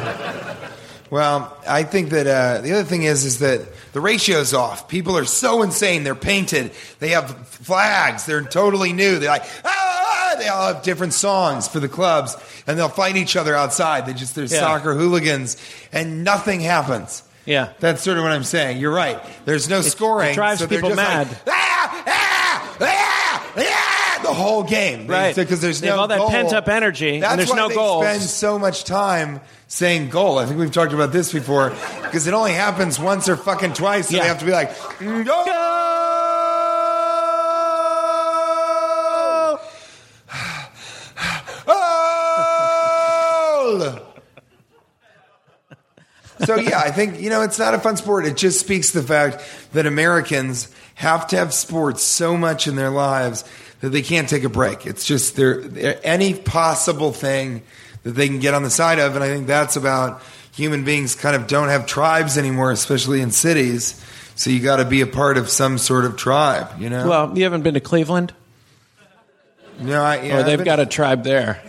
well, I think that uh, the other thing is is that the ratio's off. People are so insane. They're painted. They have flags. They're totally new. They're like ah! They all have different songs for the clubs, and they'll fight each other outside. They just they're Yeah. soccer hooligans, and nothing happens. Yeah. that's sort of what I'm saying. You're right. There's no scoring. it drives so people just like, mad. ah, ah, ah, ah, the whole game, Right. Because there's no all that goal. pent-up energy, and That's there's why no they goals. Spend so much time saying goal. I think we've talked about this before because it only happens once or fucking twice, so Yeah. they have to be like "Mm, goal. Goal! So yeah, I think you know it's not a fun sport. It just speaks to the fact that Americans have to have sports so much in their lives that they can't take a break. It's just there any possible thing that they can get on the side of, and I think that's about human beings kind of don't have tribes anymore, especially in cities. So you got to be a part of some sort of tribe, you know. Well, you haven't been to Cleveland, no, I, yeah, or they've been- got a tribe there.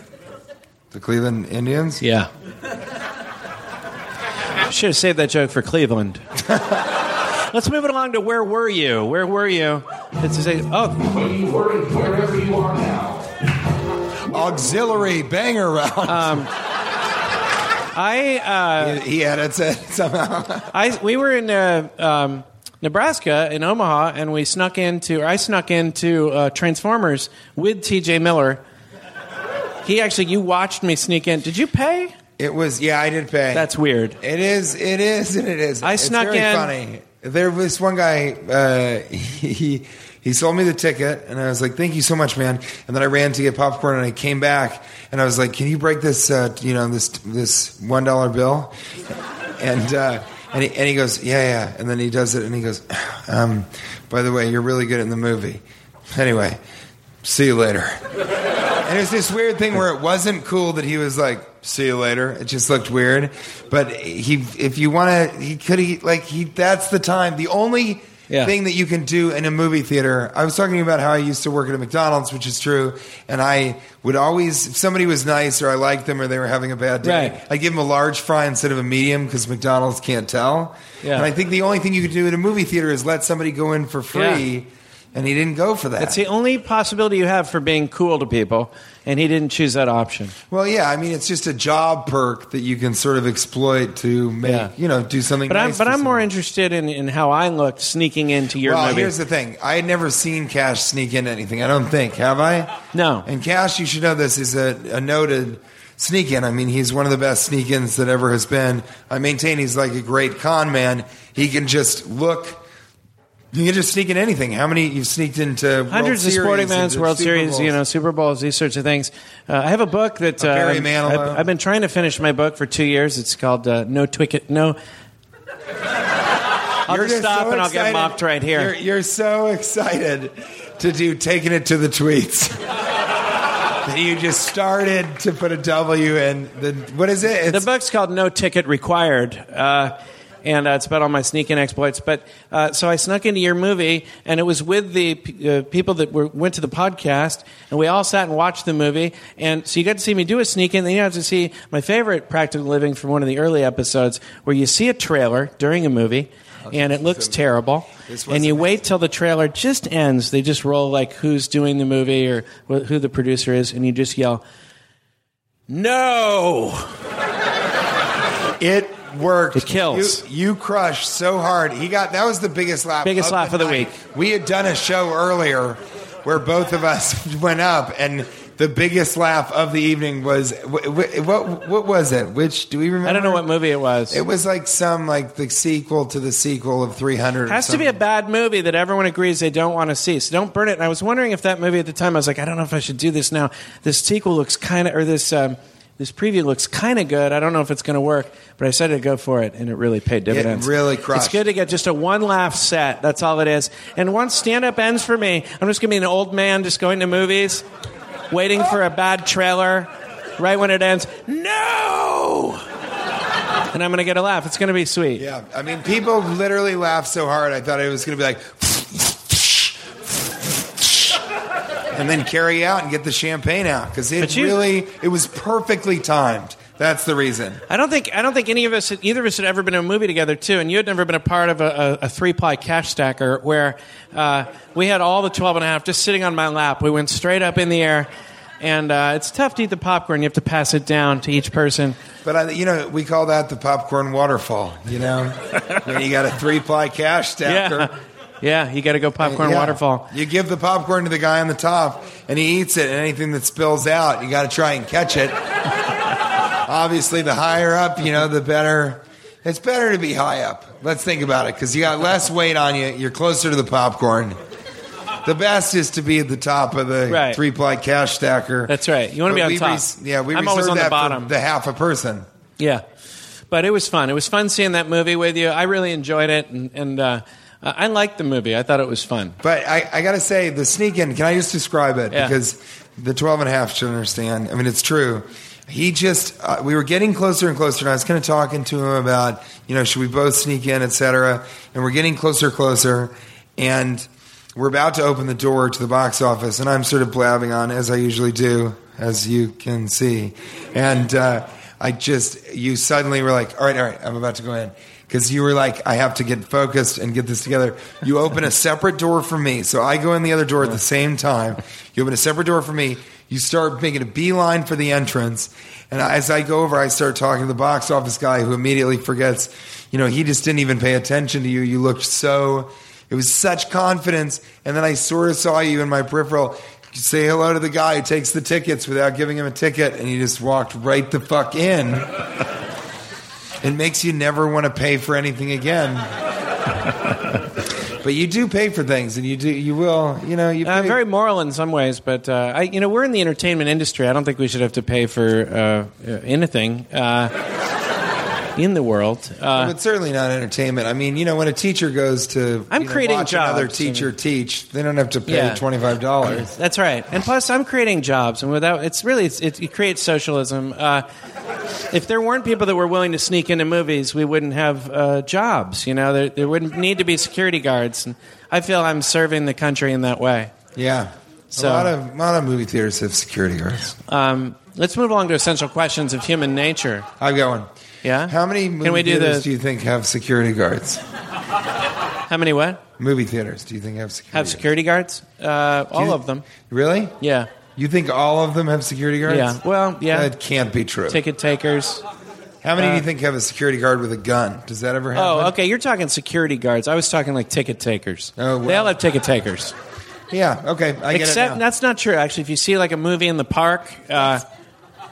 the Cleveland Indians. Yeah. Should have saved that joke for Cleveland. Let's move it along to where were you? Where were you? It's to say, oh, Wherever you are now. Auxiliary banger round. I uh, he edits it somehow. I we were in uh, um, Nebraska in Omaha, and we snuck into, or I snuck into uh, Transformers with T.J. Miller. He actually, you watched me sneak in. Did you pay? It was yeah, I did pay. That's weird. It is. It is, and it is. I It's snuck very in- Funny. There was one guy. Uh, he he sold me the ticket, and I was like, "Thank you so much, man." And then I ran to get popcorn, and I came back, and I was like, "Can you break this? Uh, you know, this this one dollar bill?" And uh, and he and he goes, "Yeah, yeah." And then he does it, and he goes, um, "By the way, you're really good in the movie." Anyway, see you later. And it was this weird thing where it wasn't cool that he was like, "See you later." It just looked weird. But he, if you want to, he could he like he. That's the time. The only Yeah. thing that you can do in a movie theater. I was talking about how I used to work at a McDonald's, which is true, and I would always, if somebody was nice or I liked them or they were having a bad day, Right. I give them a large fry instead of a medium because McDonald's can't tell. Yeah. And I think the only thing you could do at a movie theater is let somebody go in for free. And he didn't go for that. It's the only possibility you have for being cool to people, and he didn't choose that option. Well, yeah, I mean, it's just a job perk that you can sort of exploit to make, Yeah. you know, do something. But I'm but I'm more interested in, in how I looked sneaking into your well, movie. here's the thing: I had never seen Cash sneak into anything. I don't think have I? No. And Cash, you should know this is a, a noted sneak in. I mean, he's one of the best sneak ins that ever has been. I maintain he's like a great con man. He can just look. You can just sneak in anything. How many you've sneaked into World Hundreds of Series, sporting events, World Super Series, Bowls? you know, Super Bowls, these sorts of things. Uh, I have a book that uh, Manilow. I've, I've been trying to finish my book for two years. It's called uh, No Twicket. No. I'll You're just stop so and I'll get excited. mocked right here. You're, you're so excited to do taking it to the tweets. that you just started to put a W in the what is it? the book's called No Ticket Required. Uh, and uh, it's about all my sneaking exploits. But uh, so I snuck into your movie, and it was with the p- uh, people that were, went to the podcast, and we all sat and watched the movie. And so you got to see me do a sneak in. Then you have to see my favorite practical living from one of the early episodes, where you see a trailer during a movie, and it looks terrible. And you wait till the trailer just ends. They just roll like who's doing the movie or wh- who the producer is, and you just yell, "No!" it worked. It kills. You, you crushed so hard. He got that was the biggest laugh. Biggest laugh of the night. week. We had done a show earlier where both of us went up and. The biggest laugh of the evening was wh- wh- what? What was it? Which do we remember? I don't know what movie it was. It was like some like the sequel to the sequel of 300. or has to be a bad movie that everyone agrees they don't want to see. So don't burn it. And I was wondering if that movie at the time, I was like, I don't know if I should do this now. This sequel looks kind of, or this um, this preview looks kind of good. I don't know if it's going to work, but I said to go for it, and it really paid dividends. really crushed. It's good to get just a one laugh set. That's all it is. And once stand up ends for me, I'm just going to be an old man just going to movies, waiting for a bad trailer. Right when it ends, no! And I'm going to get a laugh. It's going to be sweet. Yeah, I mean, people literally laughed so hard. I thought it was going to be like, and then carry out and get the champagne out because it you- really it was perfectly timed. That's the reason. I don't think I don't think any of us, either of us, had ever been in a movie together too. And you had never been a part of a, a, a three ply cash stacker where uh, we had all the 12 and a half just sitting on my lap. We went straight up in the air, and uh, it's tough to eat the popcorn. You have to pass it down to each person. But I, you know, we call that the popcorn waterfall. You know, when you got a three ply cash stacker. Yeah, yeah. You got to go popcorn Yeah. waterfall. You give the popcorn to the guy on the top, and he eats it, and anything that spills out, you got to try and catch it. Obviously, the higher up, you know, the better. It's better to be high up. Let's think about it, because you got less weight on you. You're closer to the popcorn. The best is to be at the top of the Right. three-ply cash stacker. That's right. You wanna be But on we top. res- yeah, we I'm always on the bottom. the half a person. Yeah. But it was fun. It was fun seeing that movie with you. I really enjoyed it, and, and uh, I liked the movie. I thought it was fun. But I, I got to say, the sneak in, can I just describe it? Yeah. Because the 12 and a half should understand. I mean, it's true. He just, uh, we were getting closer and closer, and I was kind of talking to him about, you know, should we both sneak in, et cetera. And we're getting closer, closer. And we're about to open the door to the box office, and I'm sort of blabbing on, as I usually do, as you can see. And uh, I just, you suddenly were like, all right, all right, I'm about to go in. Because you were like, I have to get focused and get this together. You open a separate door for me. So I go in the other door at the same time. You open a separate door for me. You start making a beeline for the entrance. And as I go over, I start talking to the box office guy who immediately forgets, you know, he just didn't even pay attention to you. You looked so, it was such confidence. And then I sort of saw you in my peripheral say hello to the guy who takes the tickets without giving him a ticket. And you just walked right the fuck in. It makes you never want to pay for anything again. but you do pay for things, and you do you will you know you. Pay. I'm very moral in some ways, but uh, I, you know, we're in the entertainment industry. I don't think we should have to pay for uh, anything uh, in the world. Uh, but certainly not entertainment. I mean, you know, when a teacher goes to I'm you know, creating watch another jobs teacher and- teach, they don't have to pay Yeah. twenty five dollars. That's right. And plus, I'm creating jobs, and without it's really it's, it, it creates socialism. Uh, if there weren't people that were willing to sneak into movies, we wouldn't have uh, jobs. You know, there, there wouldn't need to be security guards. And I feel I'm serving the country in that way. Yeah, So- a lot of a lot of movie theaters have security guards. Um, let's move along to essential questions of human nature. I've got one. Yeah. How many movie Can we do theaters the do you think have security guards? how many what Movie theaters, do you think have security? Guards? Have security guards? Uh, all of them. Really? Yeah. You think all of them have security guards? Yeah. Well, yeah. That can't be true. Ticket takers. How many do Uh, you think have a security guard with a gun? Does that ever happen? Oh, okay. You're talking security guards. I was talking like ticket takers. Oh, They all have ticket takers. Yeah, okay. I get Except it now. that's not true. Actually, if you see like a movie in the park, uh,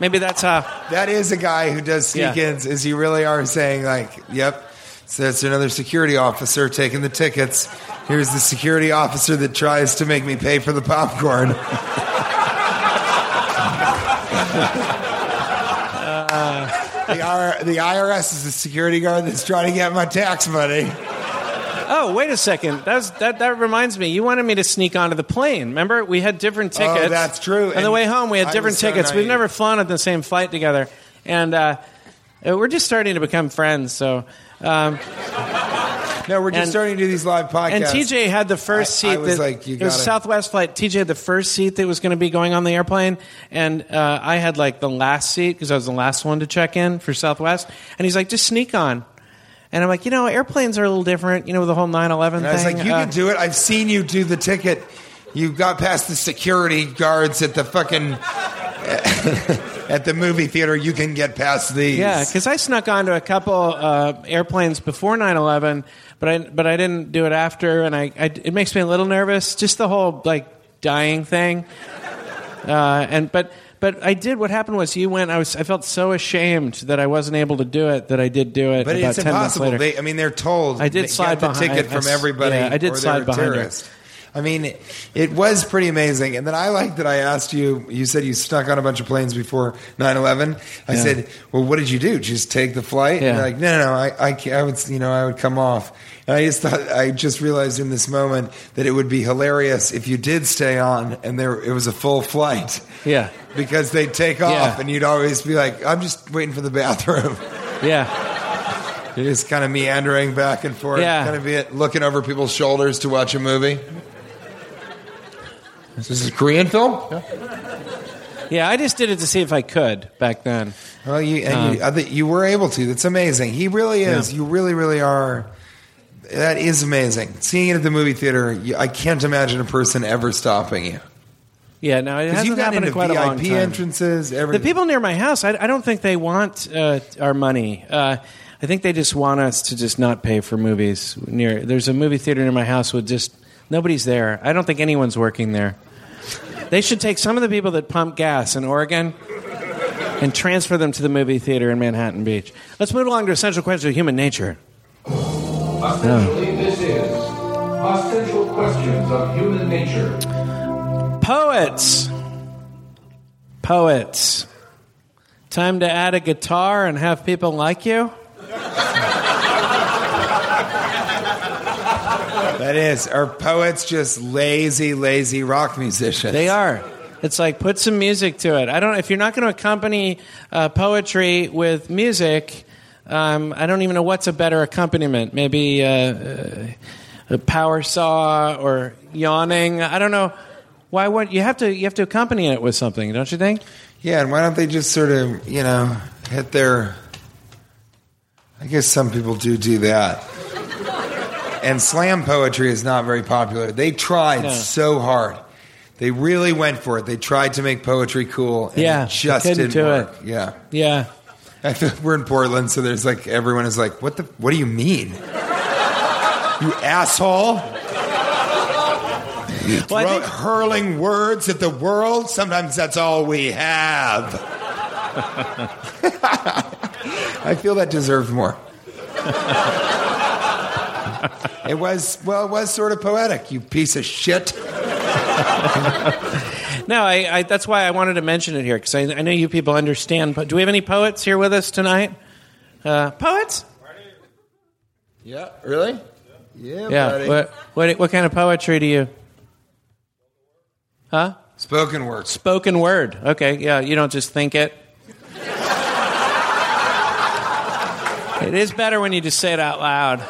maybe that's how. That is a guy who does sneak Yeah. ins, is you really are saying, like, yep, so that's another security officer taking the tickets. Here's the security officer that tries to make me pay for the popcorn. Uh. the, R- the IRS is the security guard that's trying to get my tax money. Oh, wait a second. That's, that that reminds me. You wanted me to sneak onto the plane. Remember, we had different tickets. Oh, that's true. On the way home, we had I different was so tickets. We've naive. never flown on the same flight together, and uh, uh, we're just starting to become friends. So. Um, No, we're just And- starting to do these live podcasts. And TJ had the first I- I seat. was that, like, you it was gotta- Southwest flight. TJ had the first seat that was going to be going on the airplane, and uh, I had like the last seat because I was the last one to check in for Southwest. And he's like, just sneak on. And I'm like, you know, airplanes are a little different. You know, with the whole 9/11 And I was thing. like, you Uh, can do it. I've seen you do the ticket. You got past the security guards at the fucking at the movie theater. You can get past these. Yeah, because I snuck onto a couple uh, airplanes before 9/11, but I but I didn't do it after, and I, I it makes me a little nervous. Just the whole like dying thing, uh, and but but I did. What happened was you went. I was I felt so ashamed that I wasn't able to do it that I did do it. but about it's 10 minutes impossible. later. They, I mean, they're told. I did slide get the behind- ticket I- from I- everybody. yeah, I did slide behind. I mean, it, it was pretty amazing. And then I like that I asked you, you said you snuck on a bunch of planes before 9 11. I Yeah. said, well, what did you do? Just take the flight? Yeah. And you're like, no, no, no, I, I, I would, you know, I would come off. And I just thought, I just realized in this moment that it would be hilarious if you did stay on and there, it was a full flight. Yeah. Because they'd take off Yeah. and you'd always be like, I'm just waiting for the bathroom. yeah. You're just kind of meandering back and forth, Yeah. kind of be looking over people's shoulders to watch a movie. This is a Korean film. Yeah, I just did it to see if I could back then. Well, you and you, I think you were able to. That's amazing. He really is. Yeah. You really, really are. That is amazing. Seeing it at the movie theater, you, I can't imagine a person ever stopping you Yeah, no, it hasn't you've gotten happened into in quite a long time. entrances. The people near my house, I, I don't think they want uh, our money. Uh, I think they just want us to just not pay for movies. Near there's a movie theater near my house with just nobody's there. I don't think anyone's working there. They should take some of the people that pump gas in Oregon and transfer them to the movie theater in Manhattan Beach. Let's move along to essential questions of human nature. Essentially, this is Essential Questions of Human Nature. Poets. Poets. Time to add a guitar and have people like you? That is. Are poets just lazy, lazy rock musicians? They are. It's like put some music to it. I don't. If you're not going to accompany uh, poetry with music, um, I don't even know what's a better accompaniment. Maybe uh, uh, a power saw or yawning. I don't know. Why? What you have to you have to accompany it with something, don't you think? Yeah, and why don't they just sort of, you know, hit their. I guess some people do do that. And slam poetry is not very popular. They tried No. so hard. They really went for it. They tried to make poetry cool. And Yeah, it just didn't do work. it. Yeah. Yeah. I feel we're in Portland, so there's like everyone is like, "What the? What do you mean? you asshole! You Well, throw- think- hurling words at the world. Sometimes that's all we have." I feel that deserved more. it was well, it was sort of poetic. You piece of shit. No, I, I, that's why I wanted to mention it here because I, I know you people understand. But do we have any poets here with us tonight? Uh, poets? Yeah, really? Yeah, Yeah. buddy. What, what what kind of poetry do you? Huh? Spoken word. Spoken word. Okay. Yeah. You don't just think it. it is better when you just say it out loud.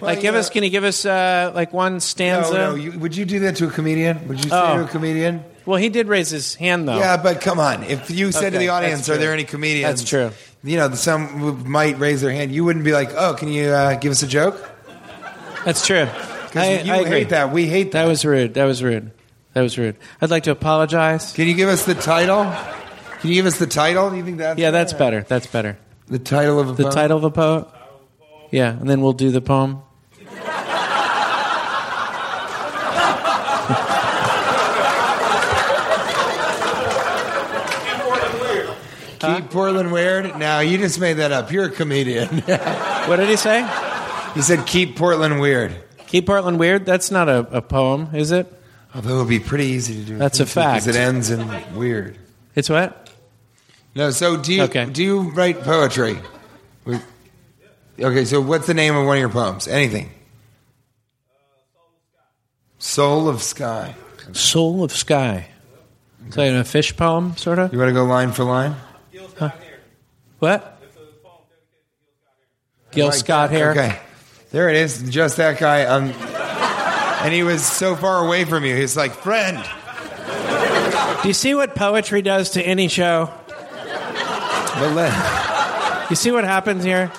Like, give us. Can you give us uh, like one stanza? No, no. You, would you do that to a comedian? Would you say Oh. to a comedian? Well, he did raise his hand though. Yeah, but come on. If you said to Okay, the audience, that's "Are true. there any comedians?" That's true. You know, some might raise their hand. You wouldn't be like, "Oh, can you uh, give us a joke?" That's true. I, you I agree. hate that. We hate that. That was rude. That was rude. That was rude. I'd like to apologize. Can you give us the title? Can you give us the title? Do you think that's Yeah, that's better. That's better. the title of a The poem? title of a poet. Yeah, and then we'll do the poem. Keep Portland weird. Now you just made that up. You're a comedian. What did he say? He said keep Portland weird. Keep Portland weird. That's not a, a poem, is it? Although it would be pretty easy to do. That's a fact. Because it ends in weird. It's what? No, so do you Okay. do you write poetry? We- Okay, so what's the name of one of your poems? Anything. Soul of Sky. Soul of Sky. Is that a fish poem, sort of? You want to go line for line? What? Gil Scott-Heron. Okay, there it is. Just that guy. Um, and he was so far away from you. He's like, friend. Do you see what poetry does to any show? But, li- You see what happens here?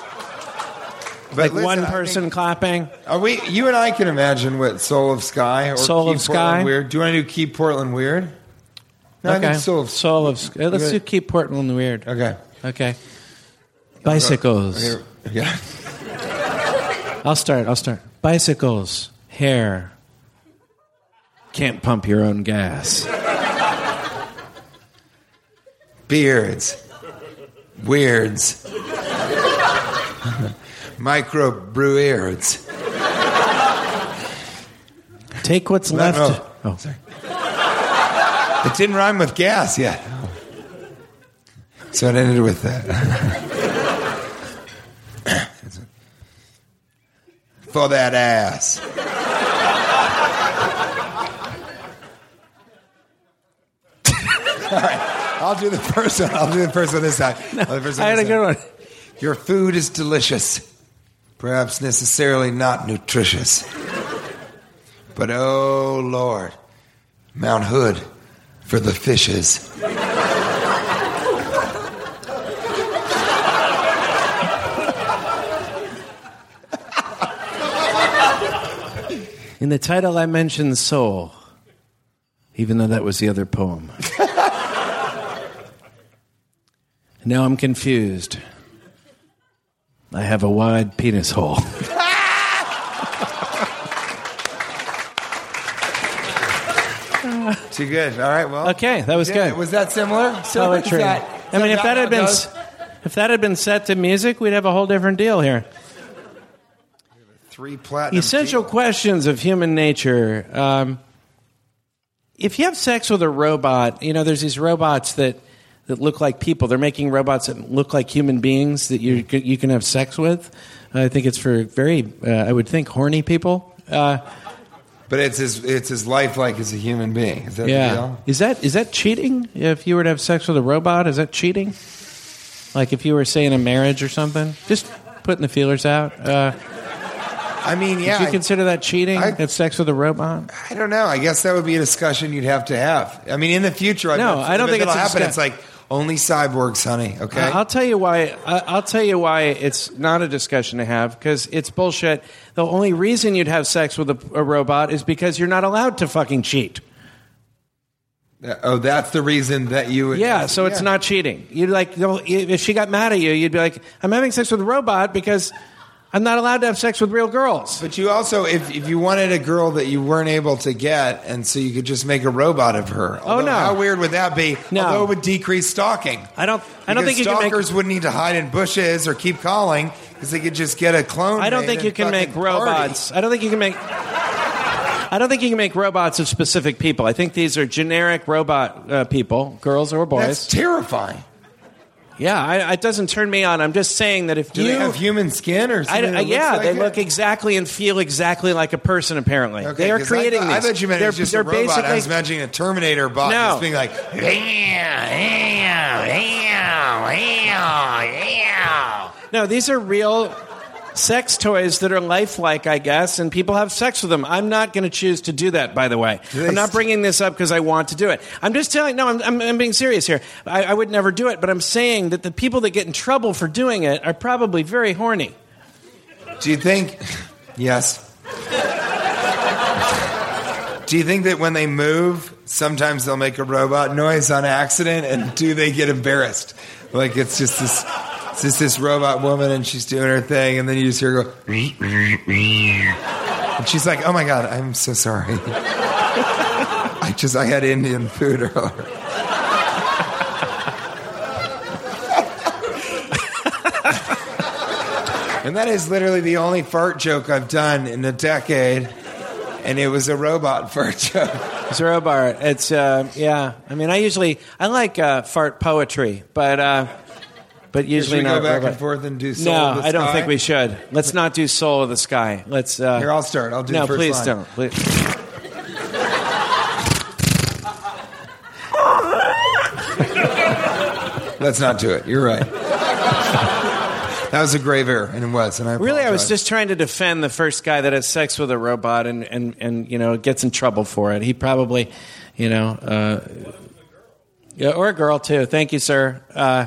Like listen, one person think- clapping. are we? You and I can imagine what Soul of Sky or Soul Keep of Portland Sky? Weird. Do you want to do Keep Portland Weird? No, I okay. think Soul of Soul of Sky. Let's Okay. do keep Portland weird. Okay. Okay. Bicycles. Here- Yeah. I'll start. I'll start. Bicycles, hair. Can't pump your own gas. Beards. Weirds. Micro brewards. Take what's No, left. no. Oh, Sorry. It didn't rhyme with gas yet. So it ended with that. For that ass. All right, I'll do the first one. I'll do the first one this time. The first I had a good one. Your food is delicious, perhaps necessarily not nutritious. But oh Lord, Mount Hood for the fishes. In the title, I mentioned soul, even though that was the other poem. now I'm confused. I have a wide penis hole. Too good. All right. Well. Okay, that was Yeah, good. Was that similar? Similar? Poetry. That- I mean, if that had been if that had been set to music, we'd have a whole different deal here. three platinum. Essential questions of human nature. Um, if you have sex with a robot, you know, there's these robots that that look like people. They're making robots that look like human beings that you you can have sex with. I think it's for very, uh, I would think, horny people. Uh, But it's his it's his life like as a human being. Is that the yeah, deal? is that is that cheating? If you were to have sex with a robot, is that cheating? Like if you were saying a marriage or something, just putting the feelers out. Uh, I mean, yeah. Would you I- consider that cheating? I- have sex with a robot? I don't know. I guess that would be a discussion you'd have to have. I mean, in the future, I No, bet- I don't think a happen. discuss- It's like only cyborgs, honey. Okay. I'll tell you why. I- I'll tell you why it's not a discussion to have because it's bullshit. The only reason you'd have sex with a, a robot is because you're not allowed to fucking cheat. Uh, oh, that's the reason that you would. Yeah, so it's not cheating. You'd like you'll- if she got mad at you, you'd be like, "I'm having sex with a robot because I'm not allowed to have sex with real girls." But you also, if, if you wanted a girl that you weren't able to get, and so you could just make a robot of her. Oh, no. How weird would that be? No. Although it would decrease stalking. I don't. I don't think you can make. stalkers wouldn't need to hide in bushes or keep calling because they could just get a clone. I don't think you can make fucking party. robots. I don't think you can make. I don't think you can make robots of specific people. I think these are generic robot uh, people, girls or boys. That's terrifying. Yeah, I, it doesn't turn me on. I'm just saying that if Do you they have human skin or I, something? I- that uh, looks yeah, like they it? look exactly and feel exactly like a person. Apparently, Okay, they are 'cause creating I thought, I these. thought you meant they're, was just they're a robot. I basically was imagining a Terminator bot No. just being like, no. These are real sex toys that are lifelike, I guess, and people have sex with them. I'm not going to choose to do that. By the way, I'm not bringing this up because I want to do it. I'm just telling. No, I'm, I'm, I'm being serious here. I, I would never do it, but I'm saying that the people that get in trouble for doing it are probably very horny. Do you think? Yes. Do you think that when they move, sometimes they'll make a robot noise on accident, and do they get embarrassed? Like it's just this, it's just this robot woman, and she's doing her thing, and then you just hear her go, and she's like, "Oh my god, I'm so sorry. I just I had Indian food earlier." And that is literally the only fart joke I've done in a decade. And it was a robot fart joke. It's a robot. It's uh, yeah. I mean, I usually I like uh, fart poetry, but uh, but Should usually we not. go back robot. and forth and do Soul no, of the I don't think we should. Let's not do Soul of the Sky. Let's. Uh, Here, I'll start. I'll do no, the first please line. don't. Please. Let's not do it. You're right. that was a grave error, and it was. And I Really, I was just trying to defend the first guy that has sex with a robot and and and you know gets in trouble for it. He probably, you know, uh, yeah, or a girl too. Thank you, sir. Uh,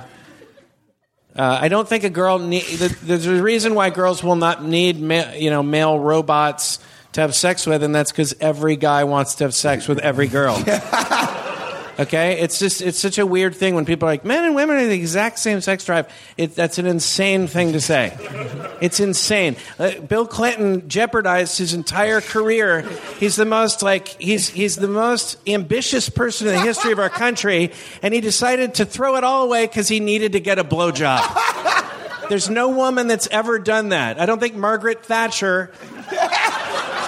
uh, I don't think a girl need. There's a reason why girls will not need, ma- you know, male robots to have sex with, and that's because every guy wants to have sex with every girl. Okay, it's just it's such a weird thing when people are like men and women are the exact same sex drive. It, that's an insane thing to say. It's insane. Uh, Bill Clinton jeopardized his entire career. He's the most like he's he's the most ambitious person in the history of our country, and he decided to throw it all away because he needed to get a blowjob. There's no woman that's ever done that. I don't think Margaret Thatcher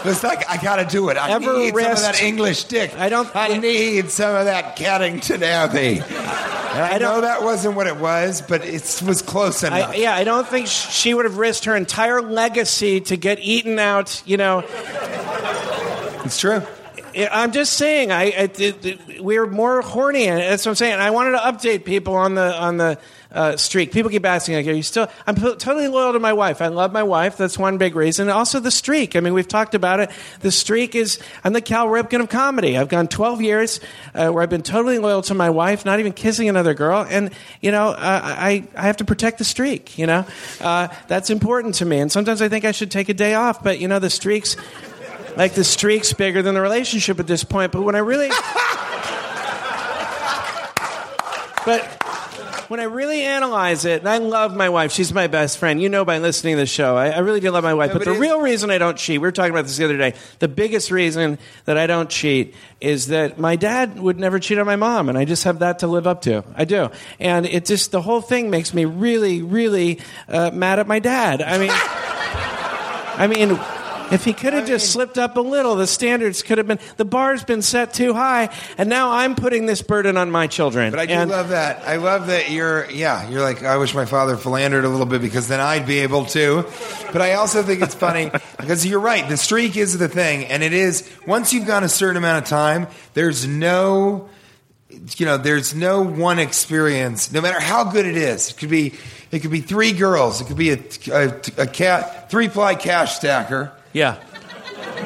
It's like I gotta do it. I Ever need some of that English dick. I don't- I need some of that Caddington Abbey. And I, know that wasn't what it was, but it was close enough. I, yeah, I don't think she would have risked her entire legacy to get eaten out. You know, It's true. I- I'm just saying. I, I we're more horny, and that's what I'm saying. I wanted to update people on the on the uh, streak. People keep asking, like, "Are you still?" I'm totally loyal to my wife. I love my wife. That's one big reason. Also, the streak. I mean, we've talked about it. The streak is. I'm the Cal Ripken of comedy. I've gone 12 years uh, where I've been totally loyal to my wife, not even kissing another girl, and you know, uh, I I have to protect the streak. You know, uh, that's important to me. And sometimes I think I should take a day off, but you know, the streaks like the streak's bigger than the relationship at this point. But when I really, but when I really analyze it, and I love my wife, she's my best friend. You know by listening to the show, I, I really do love my wife. No, but, but the real reason I don't cheat, we were talking about this the other day. The biggest reason that I don't cheat is that my dad would never cheat on my mom, and I just have that to live up to. I do, and it just the whole thing makes me really, really uh, mad at my dad. I mean. I mean, If he could have just slipped up a little, the standards could have been, the bar's been set too high, and now I'm putting this burden on my children. But I do and, love that. I love that you're, yeah, you're like, I wish my father philandered a little bit because then I'd be able to. But I also think it's funny because you're right. The streak is the thing. And it is, once you've gone a certain amount of time, there's no, you know, there's no one experience, no matter how good it is. It could be, it could be three girls. It could be a, a, a cat, three ply cash stacker Yeah.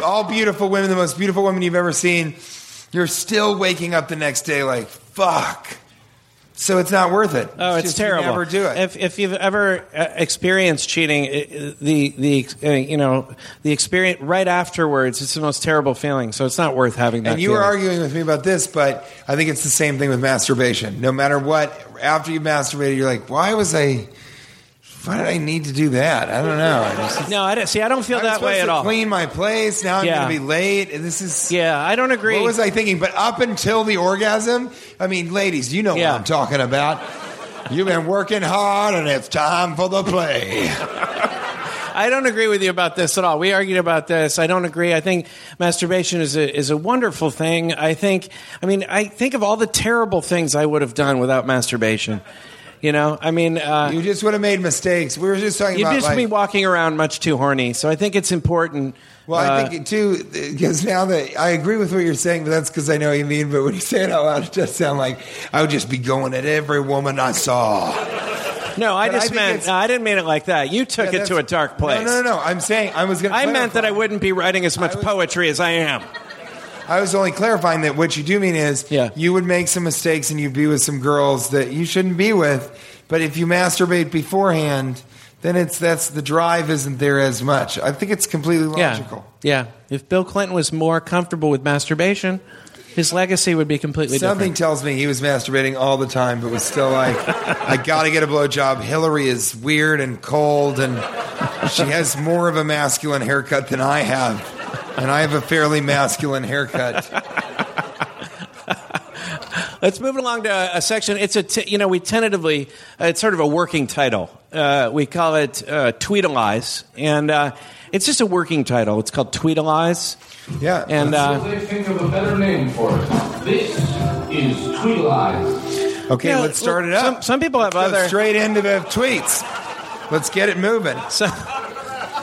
all beautiful women, the most beautiful women you've ever seen, you're still waking up the next day like, fuck. So it's not worth it. Oh, it's, you terrible. Never do it. If, if you've ever uh, experienced cheating, the the uh, you know the experience right afterwards, it's the most terrible feeling. So it's not worth having that. and you were arguing with me about this, but I think it's the same thing with masturbation. No matter what, after you masturbated, you're like, why was I? Why did I need to do that? I don't know. I just, No, I don't, see. I don't feel I was that way at to all. Clean my place. Now I'm Yeah. going to be late. This is. Yeah, I don't agree. What was I thinking? But up until the orgasm, I mean, ladies, you know Yeah. what I'm talking about. You've been working hard, and it's time for the play. I don't agree with you about this at all. We argued about this. I don't agree. I think masturbation is a is a wonderful thing. I think. I mean, I think of all the terrible things I would have done without masturbation. You know, I mean, uh, You just would have made mistakes. We were just talking you'd about just like, be walking around much too horny. So I think it's important. Well, I uh, think too, because now that I agree with what you're saying, but that's because I know what you mean. But when you say it out loud, it does sound like I would just be going at every woman I saw. No, I But just think meant. No, I didn't mean it like that. You took Yeah, it to a dark place. No, no, no, no. I'm saying I was going. to I meant that I wouldn't be writing as much was- poetry as I am. I was only clarifying that what you do mean is Yeah. you would make some mistakes and you'd be with some girls that you shouldn't be with. But if you masturbate beforehand, then it's that's the drive isn't there as much. I think it's completely logical. Yeah, yeah. If Bill Clinton was more comfortable with masturbation, his legacy would be completely Something different. tells me he was masturbating all the time, but was still like, I got to get a blowjob. Hillary is weird and cold, and she has more of a masculine haircut than I have, and I have a fairly masculine haircut. Let's move along to a, a section. It's a t- you know we tentatively uh, it's sort of a working title. Uh, we call it uh, Tweetalize, and uh, it's just a working title. It's called Tweetalize, Yeah, and Until uh, they think of a better name for it. This is Tweetalize. okay, yeah, let's start well, it up. Some, some people have Let's go other. straight into the tweets. Let's get it moving. So,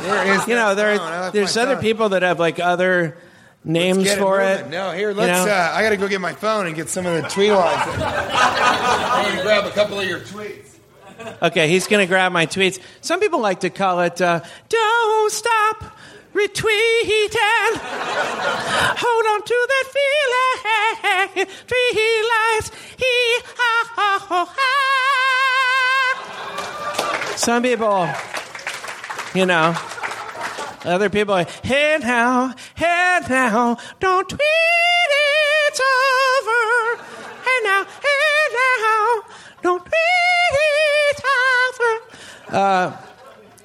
Where is you know, there phone? There's other phone. people that have like other names Let's get for moving. it. No, here, let's. know? Uh, I got to go get my phone and get some of the tweet lines. I'm going to grab a couple of your tweets. Okay, he's going to grab my tweets. Some people like to call it uh, "Don't stop retweeting." Hold on to that feeling. Three lives. He ha ha ha ha. Some people, you know. Other people, are, hey now, hey now, don't tweet it's over. Hey now, hey now, don't tweet it's over. Uh,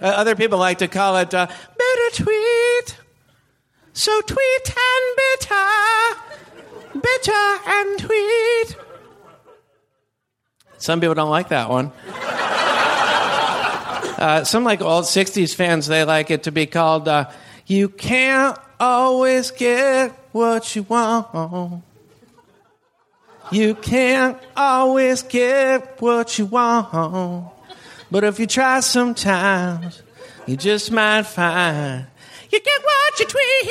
uh, other people like to call it uh, better tweet. So tweet and bitter, bitter and tweet. Some people don't like that one. Uh, some like old 60s fans, they like it to be called uh, You Can't Always Get What You Want. You can't always get what you want. But if you try sometimes, you just might find you get what you tweet.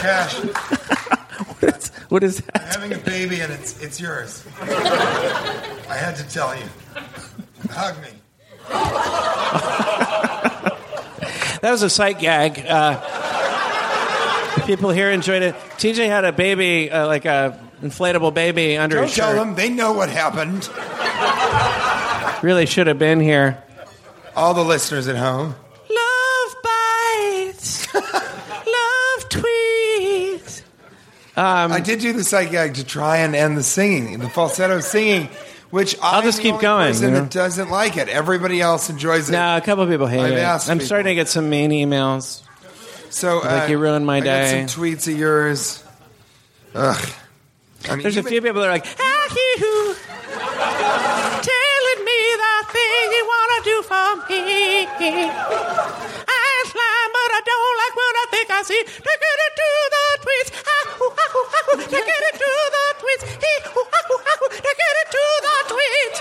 Cash, What is, what is that? having a baby and it's it's yours. I had to tell you. Hug me. That was a sight gag. Uh, people here enjoyed it. TJ had a baby, uh, like a inflatable baby under his. Don't his tell shirt. them. They know what happened. Really should have been here. All the listeners at home. Love bites. Um, I did do the sight gag to try and end the singing, the falsetto singing, which I'll just keep going, Person you know? that doesn't like it. Everybody else enjoys it. No, a couple people hate I've it. I'm people. starting to get some mean emails. So Like uh, you ruined my I day. some tweets of yours. Ugh. I mean, There's a few people that are like, ah, you telling me the thing you want to do for me. I slime, but I don't like what I think I see. Take it to the tweets. Ah, ooh, ah, ooh, ah, ooh. Take it to the tweets. Hee, ooh, ah, ooh, ah, ooh. Take it to the tweets.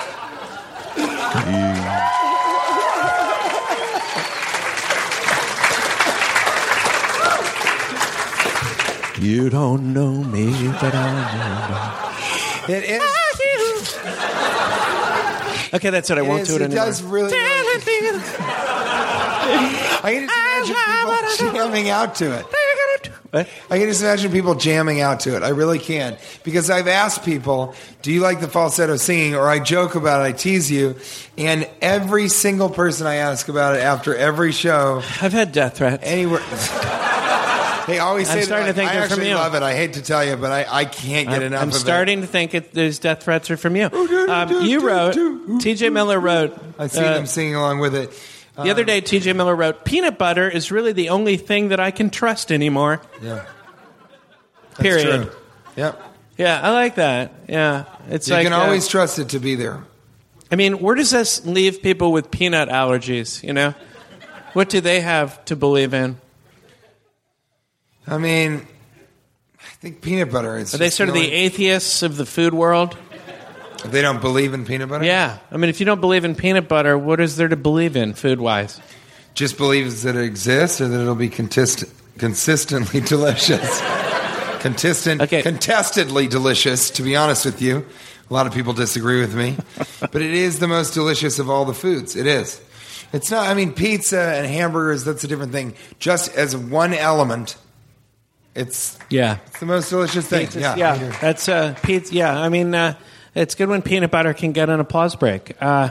You don't know me, but I It is. know you. Okay, that's it. I It, won't is, do it it anymore. does really. really I can just imagine people jamming out to it. I can just imagine people jamming out to it. I really can. Because I've asked people, do you like the falsetto singing? Or I joke about it, I tease you. And every single person I ask about it after every show, I've had death threats. anywhere. They always say I'm starting that. to think I they're from actually you. love it. I hate to tell you, but I, I can't get I'm, enough I'm of starting to think it, those death threats are from you. Um, you wrote, TJ Miller wrote. I see uh, them singing along with it. The other day, TJ Miller wrote, peanut butter is really the only thing that I can trust anymore. Yeah. That's Period. true. Yep. Yeah, I like that. Yeah. It's You like, can uh, always trust it to be there. I mean, where does this leave people with peanut allergies, you know? What do they have to believe in? I mean, I think peanut butter is. Are they sort of the only- atheists of the food world? They don't believe in peanut butter? Yeah. I mean, if you don't believe in peanut butter, what is there to believe in food wise? Just believes that it exists or that it'll be consistently delicious. Contestant, Okay. Contestedly delicious, to be honest with you. A lot of people disagree with me. but it is the most delicious of all the foods. It is. It's not, I mean, pizza and hamburgers, that's a different thing. Just as one element, it's, Yeah. it's the most delicious thing. Pizzas, yeah. yeah, that's uh, pizza. Yeah, I mean, uh, it's good when peanut butter can get an applause break. Uh,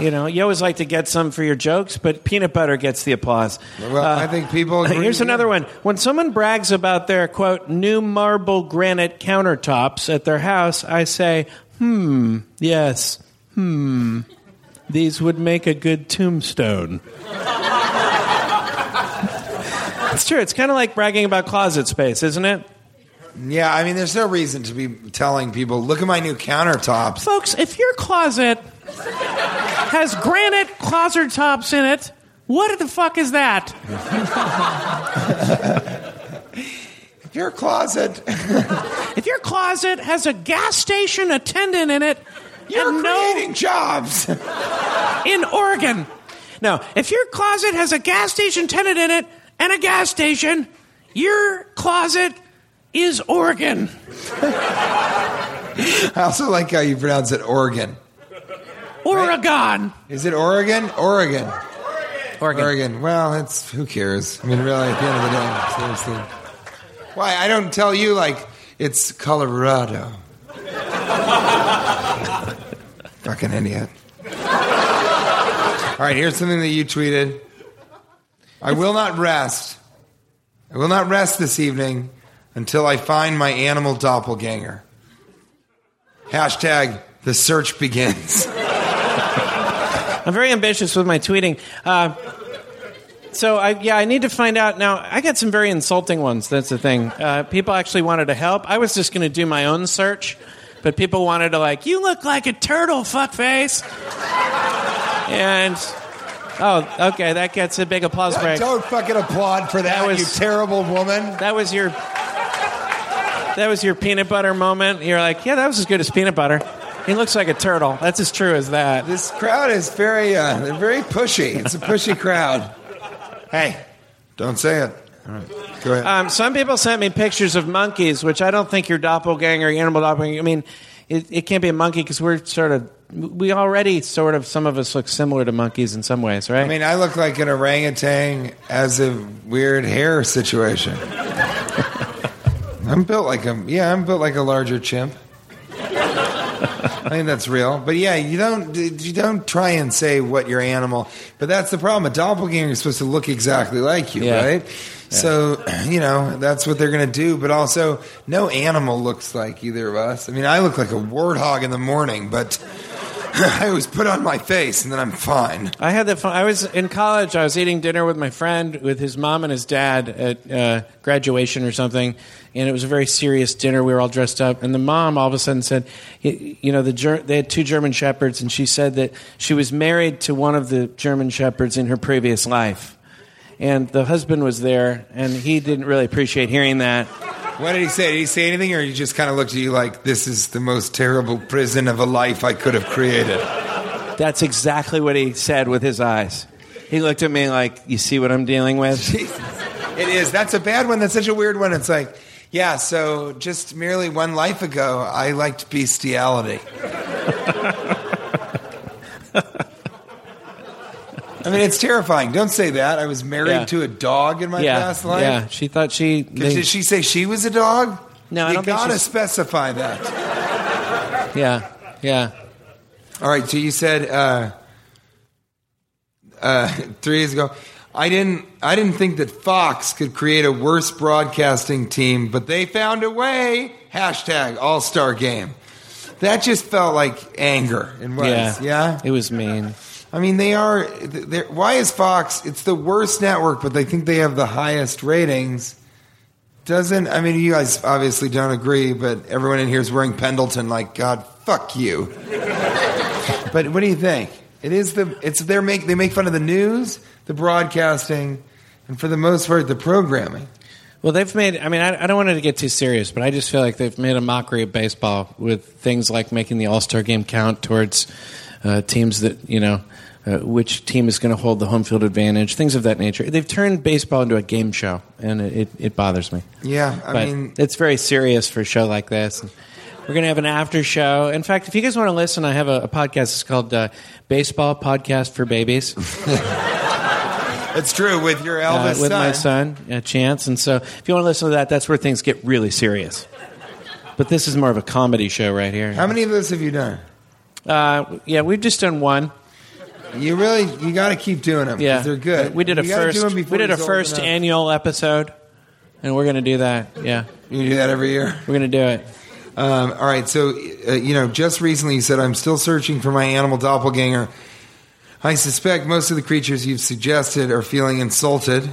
you know, you always like to get some for your jokes, but peanut butter gets the applause. Well, I think people agree. Here's another one. When someone brags about their quote new marble granite countertops at their house, I say, "Hmm, yes, hmm, these would make a good tombstone." It's true. It's kind of like bragging about closet space, isn't it? Yeah, I mean, there's no reason to be telling people, look at my new countertops. Folks, if your closet has granite closet tops in it, what the fuck is that? If your closet, If your closet has a gas station attendant in it, you're and no creating jobs. in Oregon. No, if your closet has a gas station tenant in it and a gas station, your closet is Oregon. I also like how you pronounce it Oregon. Oregon. Is it Oregon? Oregon. Oregon. Oregon. Well, it's who cares? I mean, really, at the end of the day, seriously. Why? I don't tell you like it's Colorado. Fucking idiot. All right, here's something that you tweeted. I will not rest. I will not rest this evening until I find my animal doppelganger. Hashtag the search begins. I'm very ambitious with my tweeting. Uh, so I, yeah, I need to find out now. I got some very insulting ones. That's the thing. Uh, people actually wanted to help. I was just going to do my own search, but people wanted to like, you look like a turtle, fuckface. And oh, okay, that gets a big applause break. Don't fucking applaud for that, That was- you terrible woman. That was your that was your peanut butter moment. You're like, yeah, that was as good as peanut butter. He looks like a turtle. That's as true as that. This crowd is very, uh, they're very pushy. It's a pushy crowd. Hey, don't say it. All right, go ahead. Um, some people sent me pictures of monkeys, which I don't think your doppelganger, your animal doppelganger. I mean, it, it can't be a monkey because we're sort of we already sort of some of us look similar to monkeys in some ways, right? I mean, I look like an orangutan as a weird hair situation. I'm built like a yeah, I'm built like a larger chimp. I think that's real, but yeah, you don't you don't try and say what your animal. But that's the problem. A doppelganger is supposed to look exactly like you, Yeah. right? So you know that's what they're going to do. But also, no animal looks like either of us. I mean, I look like a warthog in the morning, but I always put on my face and then I'm fine. I had that fun. I was in college. I was eating dinner with my friend, with his mom and his dad at uh, graduation or something, and it was a very serious dinner. We were all dressed up, and the mom all of a sudden said, "You know, the Ger- they had two German shepherds, and she said that she was married to one of the German shepherds in her previous life." And the husband was there, and he didn't really appreciate hearing that. What did he say? Did he say anything, or he just kind of looked at you like, "This is the most terrible prison of a life I could have created"? That's exactly what he said with his eyes. He looked at me like, "You see what I'm dealing with?" It is. That's a bad one. That's such a weird one. It's like, yeah. So just merely one life ago, I liked bestiality. I mean, it's terrifying. Don't say that. I was married Yeah. to a dog in my yeah, past life. yeah. She thought she. they- Did she say she was a dog? No, I you don't think gotta she's- specify that. yeah, yeah. All right, so you said uh, uh, three years ago. I didn't. I didn't think that Fox could create a worse broadcasting team, but they found a way. Hashtag All Star Game. That just felt like anger and was. Yeah. It was mean. I mean, they are. Why is Fox? It's the worst network, but they think they have the highest ratings. Doesn't I mean you guys obviously don't agree, but everyone in here is wearing Pendleton. Like God, fuck you. but what do you think? It is the it's they make they make fun of the news, the broadcasting, and for the most part the programming. Well, they've made. I mean, I, I don't want it to get too serious, but I just feel like they've made a mockery of baseball with things like making the All Star game count towards uh, teams that you know. Uh, which team is going to hold the home field advantage? Things of that nature. They've turned baseball into a game show, and it, it bothers me. Yeah, I but mean, it's very serious for a show like this. We're going to have an after show. In fact, if you guys want to listen, I have a, a podcast. It's called uh, Baseball Podcast for Babies. it's true with your uh, with son. my son, uh, Chance. And so, if you want to listen to that, that's where things get really serious. But this is more of a comedy show right here. How many of those have you done? Uh, yeah, we've just done one. You really you got to keep doing them. Yeah, they're good. We did a You gotta do first. 'em before We did a he's old first enough. annual episode, and we're going to do that. Yeah, You do that every year. we're going to do it. Um, all right, so uh, you know, just recently you said I'm still searching for my animal doppelganger. I suspect most of the creatures you've suggested are feeling insulted.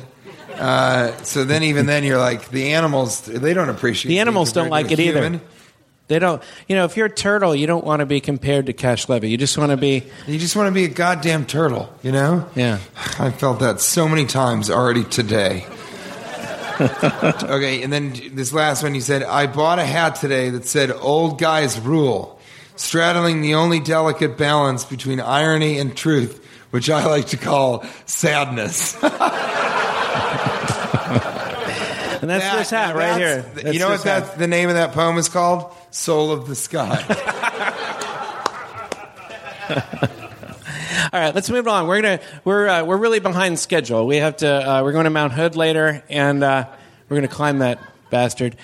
Uh, so then, even then, you're like the animals. They don't appreciate The animals don't like it either. They don't. You know, if you're a turtle, you don't want to be compared to Cash Levy. You just want to be. You just want to be a goddamn turtle, you know? Yeah. I felt that so many times already today. okay, and then this last one, you said, I bought a hat today that said old guys rule, straddling the only delicate balance between irony and truth, which I like to call sadness. And that's this hat right here. That's- That's you know this what hat. that, the name of that poem is called? Soul of the Sky. All right, let's move on. We're gonna we're uh, we're really behind schedule. We have to. Uh, we're going to Mount Hood later, and uh, we're going to climb that bastard.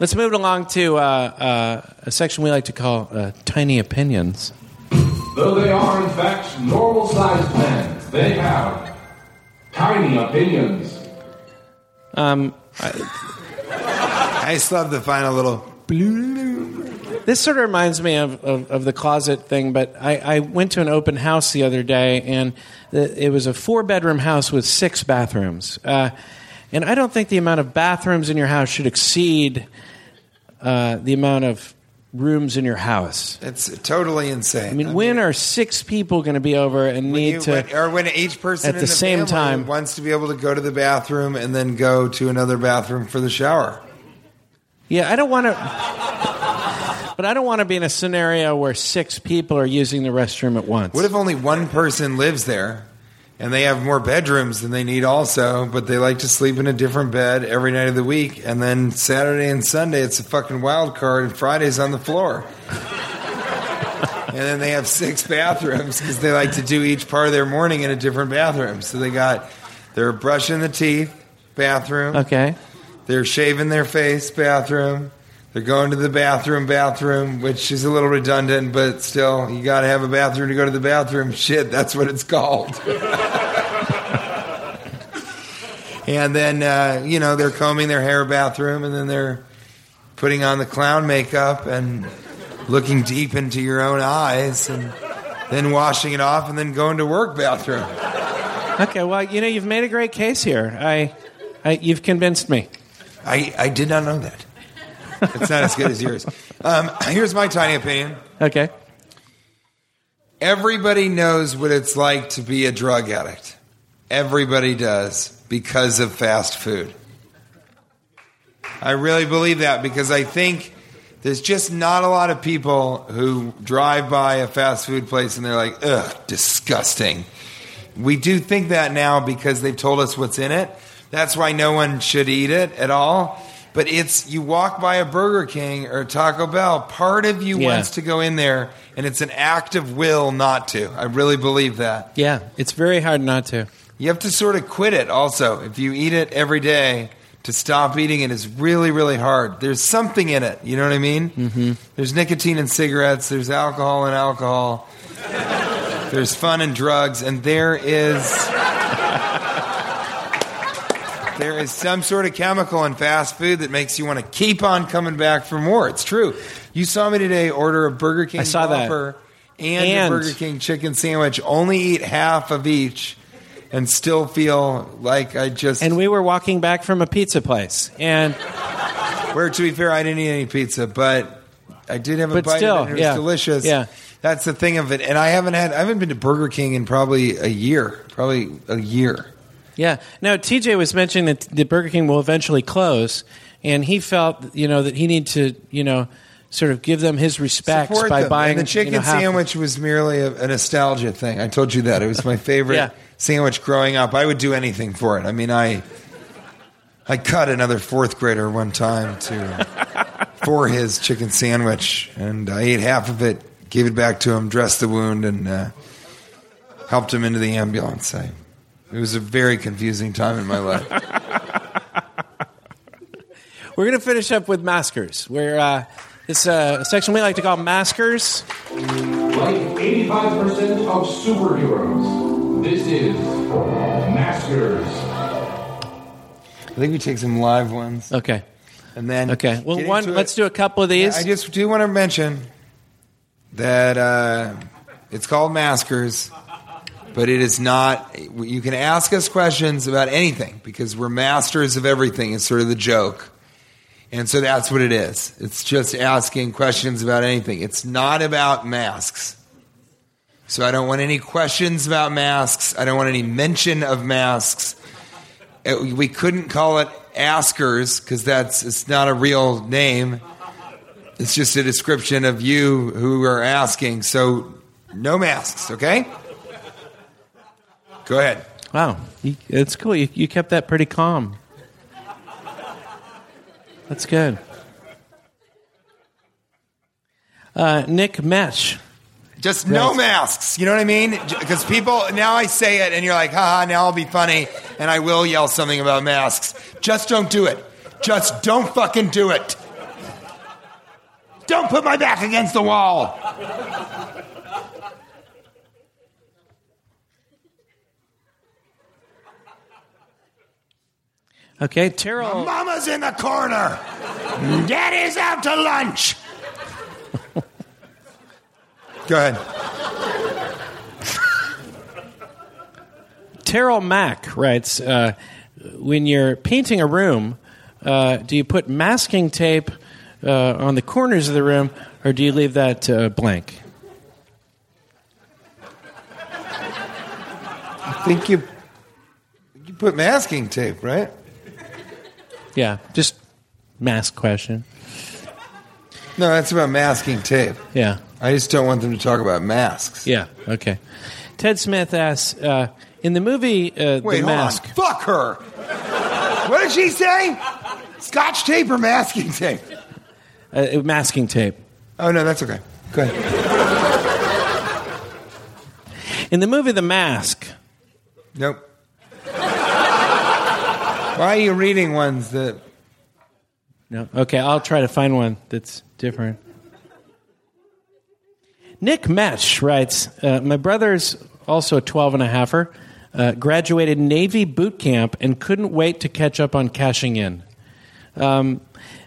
Let's move along to uh, uh, a section we like to call uh, tiny opinions. Though they are in fact normal sized men, they have tiny opinions. Um, I just love the final little. This sort of reminds me of, of, of the closet thing, but I, I went to an open house the other day, and the, it was a four bedroom house with six bathrooms. Uh, and I don't think the amount of bathrooms in your house should exceed uh, the amount of rooms in your house. It's totally insane. I mean, when are six people going to be over and need you- to? when- or when each person at in the same time- wants to be able to go to the bathroom and then go to another bathroom for the shower. yeah, I don't want to. But I don't want to be in a scenario where six people are using the restroom at once. What if only one person lives there and they have more bedrooms than they need also, but they like to sleep in a different bed every night of the week and then Saturday and Sunday it's a fucking wild card and Friday's on the floor. and then they have six bathrooms because they like to do each part of their morning in a different bathroom. So they got their brushing the teeth bathroom. okay. They're shaving their face, bathroom. They're going to the bathroom, bathroom, which is a little redundant, but still, you got to have a bathroom to go to the bathroom. Shit, that's what it's called. and then, uh, you know, they're combing their hair, bathroom, and then they're putting on the clown makeup and looking deep into your own eyes and then washing it off and then going to work bathroom. Okay, well, you know, you've made a great case here. I, I you've convinced me. I, I did not know that. It's not as good as yours. Um, here's my tiny opinion. Okay. Everybody knows what it's like to be a drug addict. Everybody does because of fast food. I really believe that because I think there's just not a lot of people who drive by a fast food place and they're like, ugh, disgusting. We do think that now because they've told us what's in it. That's why no one should eat it at all. But it's you walk by a Burger King or Taco Bell, part of you Yeah. wants to go in there, and it's an act of will not to. I really believe that. Yeah, it's very hard not to. You have to sort of quit it also. If you eat it every day, to stop eating it is really, really hard. There's something in it. You know what I mean? Mm-hmm. There's nicotine in cigarettes, there's alcohol in alcohol, there's fun in drugs, and there is. There is some sort of chemical in fast food that makes you want to keep on coming back for more. It's true. You saw me today order a Burger King I saw that. And, And- a Burger King chicken sandwich. Only eat half of each, and still feel like I just. And we were walking back from a pizza place, and Where, to be fair, I didn't eat any pizza, but I did have a But bite still, of It was yeah. delicious. Yeah. That's the thing of it. And I haven't had. I haven't been to Burger King in probably a year. Probably a year. Yeah. Now TJ was mentioning that the Burger King will eventually close, and he felt you know that he needed to you know sort of give them his respects Support by them. buying And the chicken you know, sandwich was merely a, a nostalgia thing. I told you that it was my favorite Yeah. sandwich growing up. I would do anything for it. I mean, I I cut another fourth grader one time to for his chicken sandwich, and I ate half of it, gave it back to him, dressed the wound, and uh, helped him into the ambulance. I, it was a very confusing time in my life. We're going to finish up with maskers. Where uh, this uh, a section we like to call maskers. Like 85% of superheroes, this is Maskers. I think we take some live ones, Okay. and then Okay. Well, one. Let's do a couple of these. I just do want to mention that uh, it's called Maskers, but it is not. You can ask us questions about anything because we're masters of everything. It's sort of the joke, and so that's what it is. It's just asking questions about anything. It's not about masks. So I don't want any questions about masks. I don't want any mention of masks. Uh, We couldn't call it Askers because that's it's not a real name. It's just a description of you who are asking. So, no masks, okay? Go ahead. Wow, it's cool. You, you kept that pretty calm. That's good. Uh, Nick Mesh. Just no Right. masks. You know what I mean? Because people, now I say it and you're like, haha, now I'll be funny and I will yell something about masks. Just don't do it. Just don't fucking do it. Don't put my back against the wall. Okay, Terrell. Mama's in the corner. Daddy's out to lunch. Go ahead. Terrell Mack writes uh, When you're painting a room, uh, do you put masking tape uh, on the corners of the room or do you leave that uh, blank? I think you you put masking tape, right? Yeah, just mask question. No, that's about masking tape. Yeah, I just don't want them to talk about masks. yeah, okay. Ted Smith asks uh, In the movie uh, Wait, The hold Mask. on. Fuck her. what did she say? Scotch tape or masking tape? Uh, masking tape. Oh no, that's okay. Go ahead. In the movie The Mask, Nope. Why are you reading ones that? No. Okay, I'll try to find one that's different. Nick Mesh writes uh, My brother's also a 12 and a halfer, uh, graduated Navy boot camp and couldn't wait to catch up on cashing in. Um,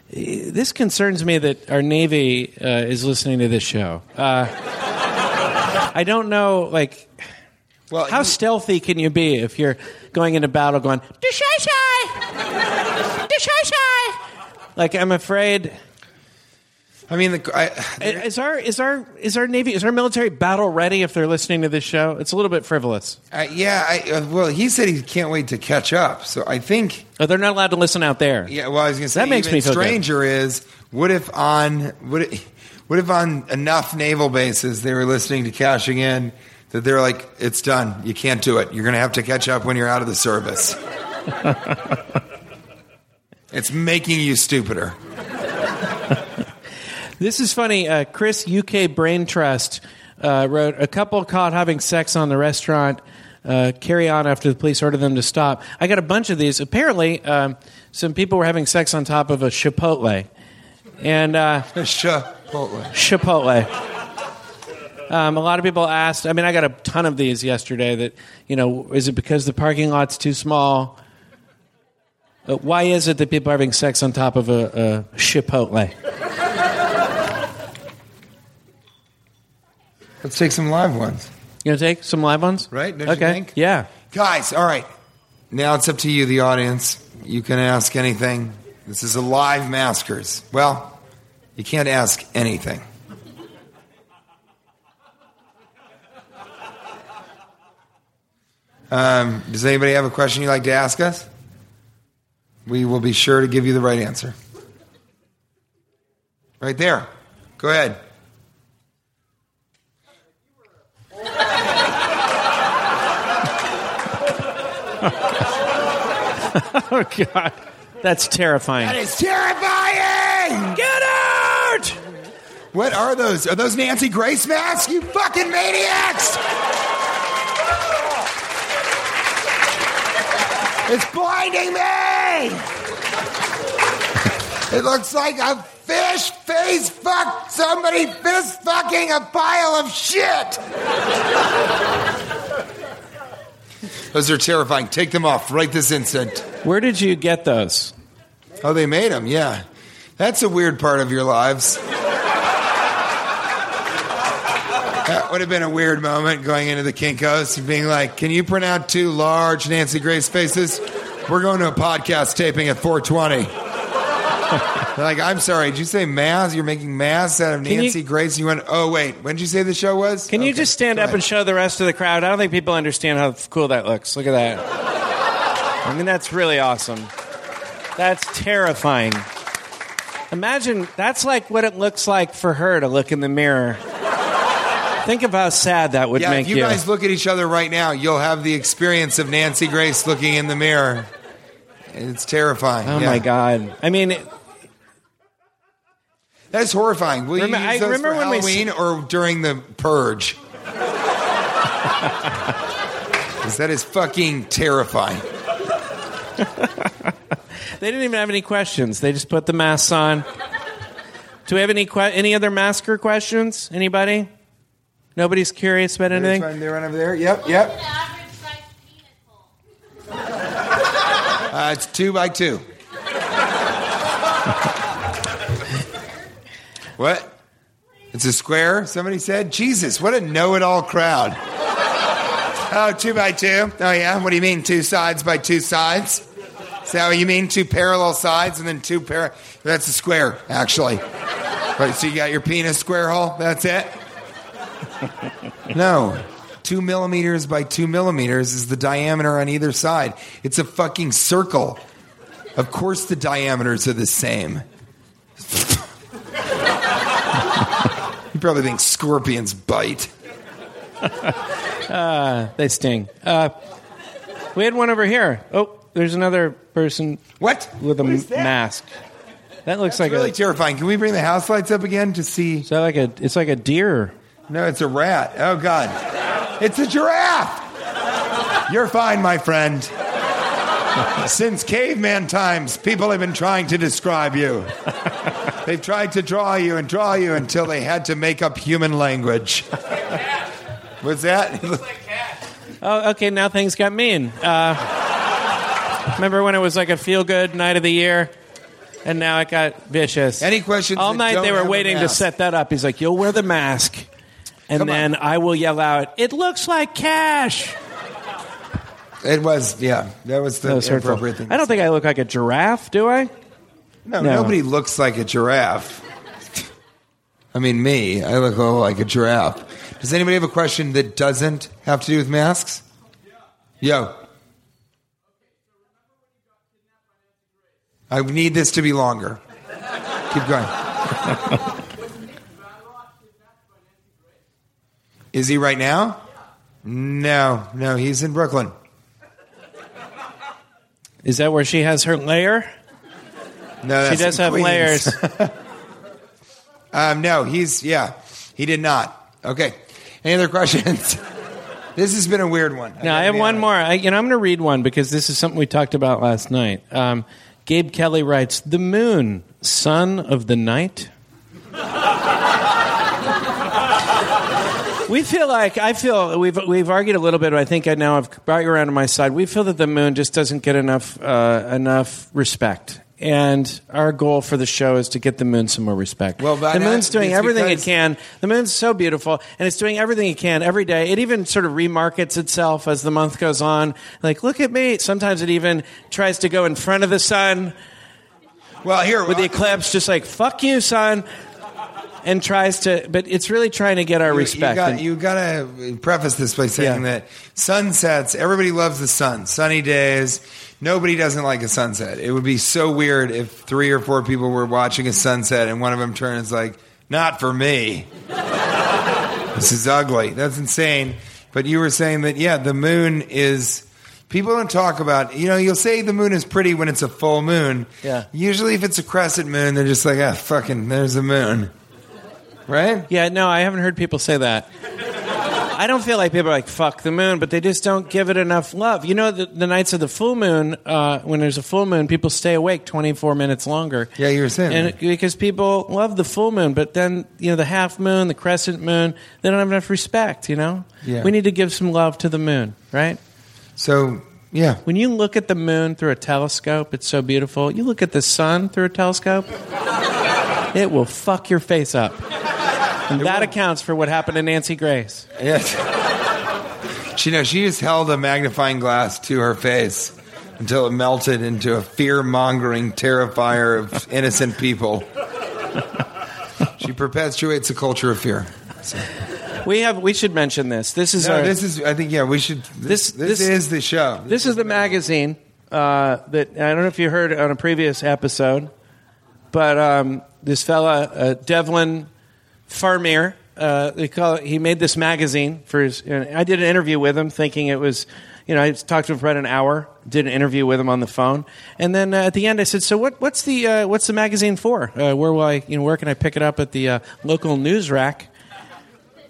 this concerns me that our Navy uh, is listening to this show. Uh, I don't know, like, Well, how you- stealthy can you be if you're going into battle going, "Dishai-shai! Dishai-shai!" Like, I'm afraid. I mean, the, I, Is our is our is our Navy is our military battle ready if they're listening to this show? It's a little bit frivolous. I, yeah. I, uh, well, he said he can't wait to catch up. So I think Oh, they're not allowed to listen out there. Yeah, well, I was going to say That makes even me feel good. stranger is what if on what if, what if on enough naval bases they were listening to cashing in that they're like it's done you can't do it you're going to have to catch up when you're out of the service. it's making you stupider. This is funny. Uh, Chris UK Brain Trust uh, wrote a couple caught having sex on the restaurant. Uh, carry on after the police ordered them to stop. I got a bunch of these. Apparently, um, some people were having sex on top of a Chipotle, and uh, Chipotle. Chipotle. Um, a lot of people asked. I mean, I got a ton of these yesterday. That you know, is it because the parking lot's too small? Uh, why is it that people are having sex on top of a, a Chipotle? Let's take some live ones. You gonna take some live ones? Right, don't you okay. Yeah. Guys, all right. Now it's up to you, the audience. You can ask anything. This is a live maskers. Well, you can't ask anything. Um, does anybody have a question you'd like to ask us? We will be sure to give you the right answer. Right there. Go ahead. Oh God, that's terrifying. That is terrifying! Get out! What are those? Are those Nancy Grace masks? You fucking maniacs! It's blinding me! It looks like a fish face fuck somebody fist fucking a pile of shit! Those are terrifying. Take them off right this instant. Where did you get those? Oh, they made them, yeah. That's a weird part of your lives. That would have been a weird moment going into the Kinkos and being like, Can you print out two large Nancy Grace faces? We're going to a podcast taping at 420. They're like, I'm sorry, did you say mass? You're making mass out of Can you- Nancy Grace? You went, Oh, wait, when did you say the show was? Can you Okay, just stand go up ahead. and show the rest of the crowd? I don't think people understand how cool that looks. Look at that. I mean, that's really awesome. That's terrifying. Imagine that's like what it looks like for her to look in the mirror. Think of how sad that would Yeah, make if you, guys look at each other right now, you'll have the experience of Nancy Grace looking in the mirror. It's terrifying. oh yeah. my god! I mean, it- That's horrifying. Will Remember- you use those remember for when Halloween or during the purge? 'Cause that is fucking terrifying. they didn't even have any questions. They just put the masks on. Do we have any que- any other masker questions? Anybody? Nobody's curious about anything. They're right over there. Yep, yep. Uh, it's two by two. what? It's a square, somebody said? Jesus, what a know it all crowd. Oh, two by two? Oh, yeah? What do you mean, two sides by two sides? So you mean? Two parallel sides and then two para. That's a square, actually. Right, so you got your penis square hole? That's it? No. Two millimeters by two millimeters is the diameter on either side. It's a fucking circle. Of course, the diameters are the same. you probably think scorpions bite. They sting. Uh, we had one over here. Oh, there's another person What? with a What that? mask. That looks like Really a. terrifying. Can we bring the house lights up again to see? Is that like a? It's like a deer. No, it's a rat. Oh, God. It's a giraffe. You're fine, my friend. Since caveman times, people have been trying to describe you. They've tried to draw you and draw you until they had to make up human language. What's that? Oh, okay. Now things got mean. Uh, remember when it was like a feel good night of the year? and now it got vicious. Any questions All night they were waiting to set that up. He's like, "You'll wear the mask," and Come on. then I will yell out, "It looks like cash." It was, yeah. That was the That was hurtful. appropriate thing. I don't think I look like a giraffe, do I? No, No. nobody looks like a giraffe. I mean, me. I look a little like a giraffe. Does anybody have a question that doesn't have to do with masks? Yo. I need this to be longer. Keep going. Is he right now? No, no, he's in Brooklyn. Is that where she has her lair? No, She does have Queens. layers. Um, no, he's yeah, he did not. Okay. Any other questions? this has been a weird one. Now I have one more. I, you know, I'm going to read one because this is something we talked about last night. Um, Gabe Kelly writes, "The moon, son of the night." we feel like I feel we've we've argued a little bit. But I think I now have brought you around to my side. We feel that the moon just doesn't get enough uh, enough respect. And our goal for the show is to get the moon some more respect. Well, the moon's doing everything it can can. The moon's so beautiful, and it's doing everything it can every day. It even sort of remarkets itself as the month goes on. Like, look at me. Sometimes it even tries to go in front of the sun Well, here with the eclipse, just like "fuck you, sun," and tries to. But it's really trying to get our you, respect. You got, And- you got to preface this by saying Yeah. that sunsets. Everybody loves the sun. Sunny days. Nobody doesn't like a sunset. It would be so weird if three or four people were watching a sunset and one of them turns like, "Not for me." this is ugly. That's insane. But you were saying that yeah, the moon is. People don't talk about. You know, you'll say the moon is pretty when it's a full moon. Yeah. Usually, if it's a crescent moon, they're just like, ah, fucking, there's the moon. Right? yeah, no, I haven't heard people say that. I don't feel like people are like fuck the moon, but they just don't give it enough love. You know, the, the nights of the full moon, uh, when there's a full moon, people stay awake 24 minutes longer. Yeah, you were saying and that. because people love the full moon, but then you know the half moon, the crescent moon, they don't have enough respect. You know, Yeah. we need to give some love to the moon, right? So, yeah. When you look at the moon through a telescope, it's so beautiful. You look at the sun through a telescope, it will fuck your face up. And that accounts for what happened to Nancy Grace. Yes. she knows she just held a magnifying glass to her face until it melted into a fear mongering terrifier of innocent people. she perpetuates a culture of fear. We have. We should mention this. This is No, our. this is. I think. Yeah, we should. This. This- This, this- is the show. This is the magazine uh, that I don't know if you heard on a previous episode, but um, this fella uh, Devlin Farmier, uh, they call it, he made this magazine for his. I did an interview with him, thinking it was. You know, I talked to him for about an hour. Did an interview with him on the phone, and then uh, at the end, I said, "So what, what's the uh, what's the magazine for? Uh, where will I? You know, where can I pick it up at the uh, local news rack?"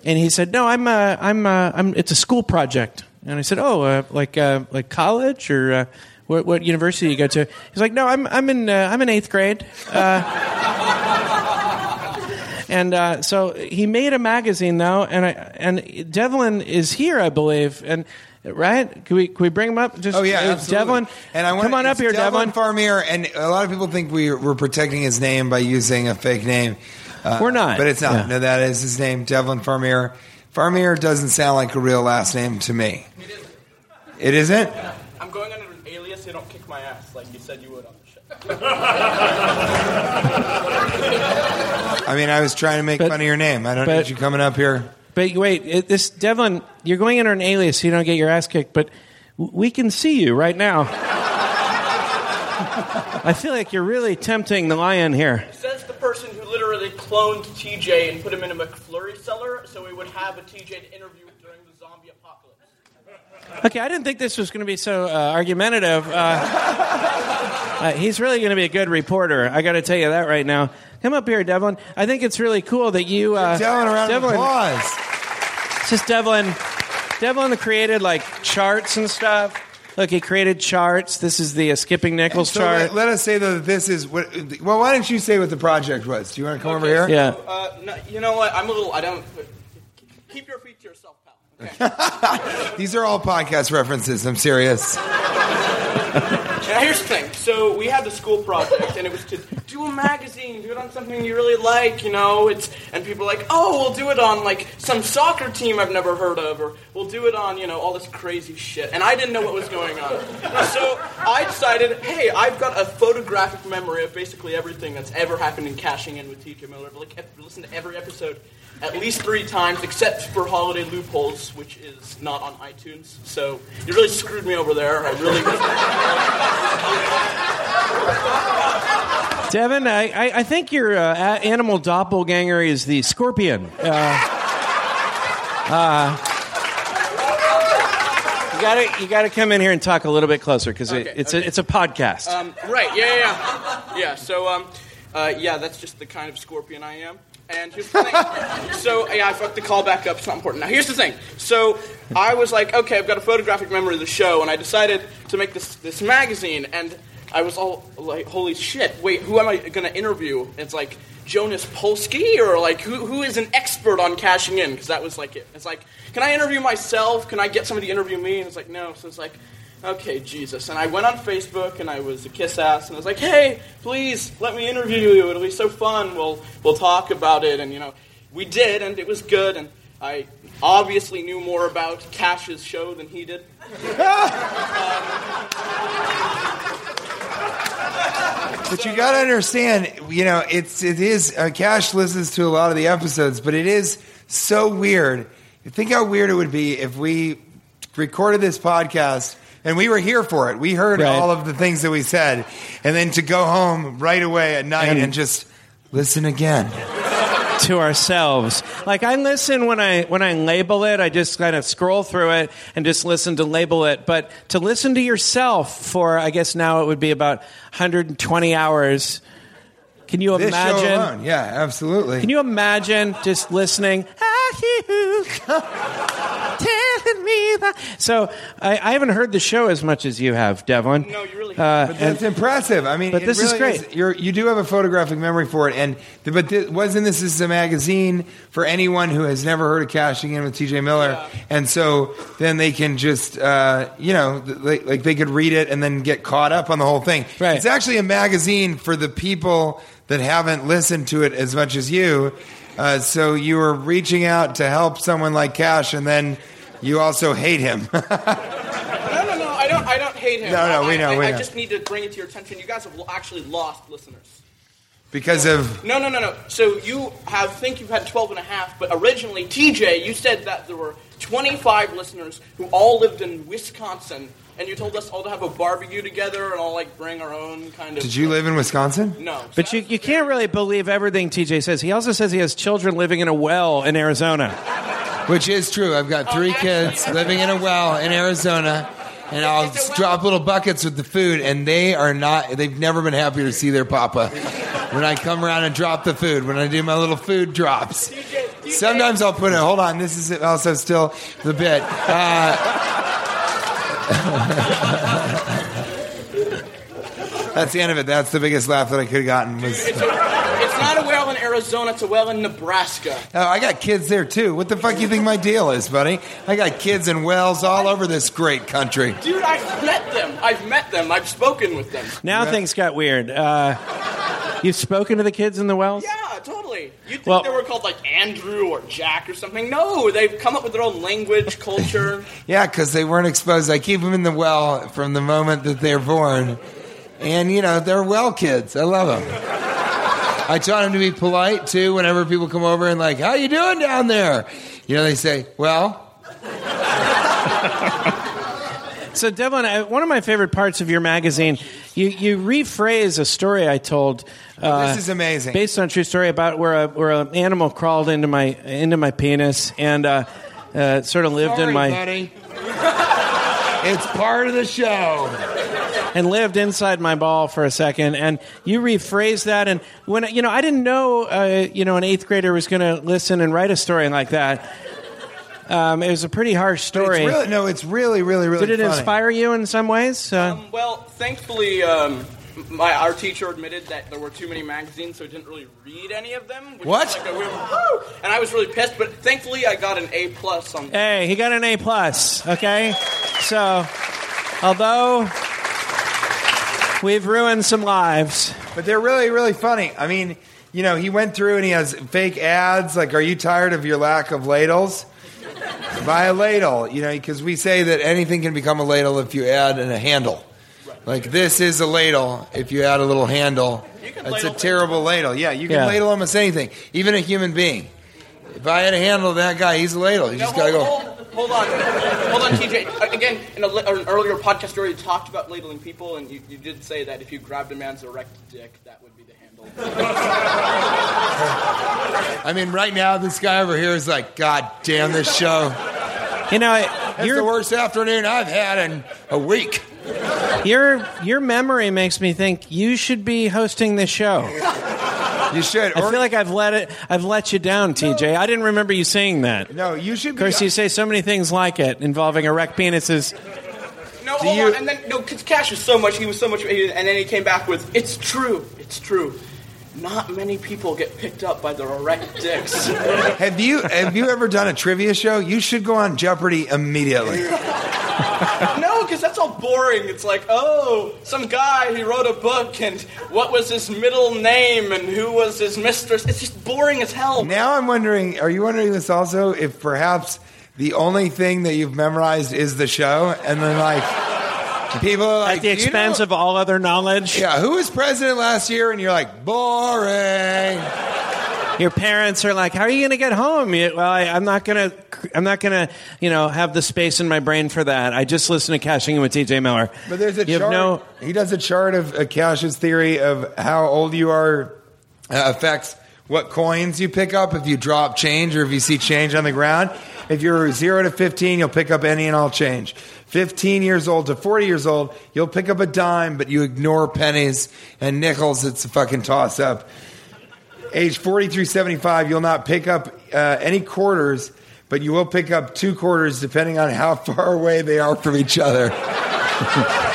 And he said, "No, I'm uh, I'm I'm it's a school project." And I said, "Oh, like like college or what, what university you go to?" He's like, "No, I'm I'm in uh, I'm in eighth grade." Uh, and uh, so he made a magazine though, and I, and Devlin is here, I believe, and. Right? Can we can we bring him up? Just Oh yeah, uh, absolutely. Devlin. and I want come on up here, Devlin. Farmier, and a lot of people think we, we're protecting his name by using a fake name. Uh, We're not. but it's not. Yeah. No, that is his name, Devlin Farmier. Farmier doesn't sound like a real last name to me. It isn't. I'm going under an alias so you don't kick my ass like you said you would on the show. I mean, I was trying to make But- fun of your name. I don't but- need you coming up here. But wait, it, this Devlin, you're going under an alias, so you don't get your ass kicked. But w- we can see you right now. I feel like you're really tempting the lion here. Says the person who literally cloned TJ and put him in a McFlurry cellar so we would have a TJ to interview during the zombie apocalypse. Okay, I didn't think this was going to be so uh, argumentative. Uh, uh, he's really going to be a good reporter. I got to tell you that right now. Come up here, Devlin. I think it's really cool that you, uh, Devlin, a round Devlin, applause. It's just Devlin. Devlin created like charts and stuff. Look, he created charts. This is the uh, skipping Nichols So chart. let, let us say though that this is what. Well, why don't you say what the project was? Do you want to come over here? yeah. Uh, no, you know what? I'm a little. I don't. Keep your feet to yourself, pal. These are all podcast references. I'm serious. Now here's the thing. So we had the school project, and it was to do a magazine, do it on something you really like, you know. It's and people are like, oh, we'll do it on like some soccer team I've never heard of, or we'll do it on you know all this crazy shit. And I didn't know what was going on, so I decided, hey, I've got a photographic memory of basically everything that's ever happened in Cashing In with T.J. Miller. Like, I've listened to every episode at least three times, except for Holiday Loopholes, which is not on iTunes. So you really screwed me over there. I really. Devin, I, I, think your uh, animal doppelganger is the scorpion. Uh, uh, you gotta you gotta come in here and talk a little bit closer because Okay, it, it's okay. a it's a podcast. Um, right, yeah, yeah, yeah. Yeah, so, um, uh, yeah, that's just the kind of scorpion I am. And here's the thing. so, yeah, I fucked the call back up. It's not important. Now, here's the thing. So, I was like, okay, I've got a photographic memory of the show, and I decided to make this, this magazine, and I was all like, holy shit, wait, who am I going to interview? It's like Jonas Polsky, or like, who, who is an expert on cashing in? Because that was like it. It's like, can I interview myself? Can I get somebody to interview me? And it's like, no. So it's like, okay, Jesus. And I went on Facebook and I was a kiss ass and I was like, hey, please let me interview you. It'll be so fun. We'll, we'll talk about it. And, you know, we did and it was good. And I obviously knew more about Cash's show than he did. But you got to understand, you know, it's it is. Uh, Cash listens to a lot of the episodes, but it is so weird. Think how weird it would be if we recorded this podcast and we were here for it. We heard Right. all of the things that we said, and then to go home right away at night And- and, just listen again. to ourselves. Like I listen when I when I label it, I just kind of scroll through it and just listen to label it. But to listen to yourself for I guess now it would be about 120 hours. Can you This imagine? alone, yeah, absolutely. Can you imagine just listening? Ah, "Ah, you telling me that? So I, I haven't heard the show as much as you have, Devlin. No, you really Uh, But and- that's impressive. I mean, But it this is really great. You're, you do have a photographic memory for it, and but th- wasn't this, this is a magazine for anyone who has never heard of Cashing In with T.J. Miller, Yeah. and so then they can just uh, you know th- like, like they could read it and then get caught up on the whole thing. Right. It's actually a magazine for the people that haven't listened to it as much as you. Uh, so you were reaching out to help someone like Cash, and then you also hate him. No, no, no. I don't. I don't hate him. No, no, we know, I, we I know. just need to bring it to your attention. You guys have actually lost listeners. because of No, no, no, no. So you have think you've had 12 and a half, but originally, TJ, you said that there were 25 listeners who all lived in Wisconsin, and you told us all to have a barbecue together and all like bring our own kind of. Did you live in Wisconsin? No. but you, you can't really believe everything TJ says. He also says he has children living in a well in Arizona. Which is true. I've got three Oh, kids living in a well in Arizona, and I'll well- drop little buckets with the food, and they are not. They've never been happier to see their papa. When I come around and drop the food, when I do my little food drops. TJ, TJ, Sometimes I'll put it. Hold on, this is also still the bit. Uh, that's the end of it. That's the biggest laugh that I could have gotten. Was It's, a, it's not a well in Arizona. It's a well in Nebraska. oh, I got kids there too. What the fuck do you think my deal is, buddy? I got kids in wells all over this great country. Dude, I've met them. I've met them. I've spoken with them. Now things got weird. Uh, you've spoken to the kids in the wells? Yeah, totally. You'd think Well- they were called like Andrew or Jack or something. No, they've come up with their own language, culture. Yeah, because they weren't exposed. I keep them in the well from the moment that they're born. And, you know, they're well kids. I love them. I taught them to be polite, too, whenever people come over and, like, how you doing down there? You know, they say, well, So, Devlin, I, one of my favorite parts of your magazine, you, you rephrase a story I told. Uh, this is amazing. based on a true story about where a, where an animal crawled into my into my penis and uh, uh, sort of lived Sorry, in my buddy. it's part of the show. and lived inside my ball for a second. And you rephrased that, and when you know, I didn't know, uh, you know, an eighth grader was going to listen and write a story like that. Um, it was a pretty harsh story. It's really, no, it's really, really, really Did it funny. inspire you in some ways? Uh, Um, well, thankfully, um, my our teacher admitted that there were too many magazines, so he didn't really read any of them. Which What? Like a weird, Woo! And I was really pissed, but thankfully, I got an A plus on. hey, he got an A plus. Okay, so although We've ruined some lives. But they're really, really funny. I mean, you know, he went through and he has fake ads like, Are you tired of your lack of ladles? Buy a ladle, you know, because we say that anything can become a ladle if you add in a handle. Like, this is a ladle if you add a little handle. It's a terrible ladle. Yeah, you can Yeah. ladle almost anything, even a human being. If I had a handle to that guy, he's a ladle. You No, just gotta go. hold, hold on, hold on, TJ. Uh, Again, in a, li- an earlier podcast story, you talked about ladling people, and you, you did say that if you grabbed a man's erect dick, that would be the handle. I mean, right now, this guy over here is like, God damn this show. You know, It's the worst afternoon I've had in a week. your your memory makes me think you should be hosting this show. You should. I feel like I've let it. I've let you down, TJ. I didn't remember you saying that. no, you should. Of course, you say so many things like it involving erect penises. No, hold you- on, and then no, because Cash was so much, he was so much, and then he came back with, "It's true, it's true." Not many people get picked up by their erect dicks. Have you have you ever done a trivia show? You should go on Jeopardy immediately. no, because that's all boring. It's like, oh, some guy he wrote a book, and what was his middle name, and who was his mistress? It's just boring as hell. Now I'm wondering, are you wondering this also? If perhaps the only thing that you've memorized is the show, and then like people are like At the "Do you expense know- of all other knowledge. yeah, who was president last year? And you're like boring. Your parents are like, "How are you going to get home?" You- well, I, I'm not going to. I'm not going to, you know, have the space in my brain for that. I just listen to Cashing In with TJ Miller. But there's a you chart. no. He does a chart of uh, Cash's theory of how old you are uh, affects what coins you pick up if you drop change or if you see change on the ground. If you're zero to 15, you'll pick up any and all change. 15 years old to 40 years old, you'll pick up a dime, but you ignore pennies and nickels. It's a fucking toss up. Age 40 through 75, you'll not pick up uh, any quarters, but you will pick up two quarters depending on how far away they are from each other.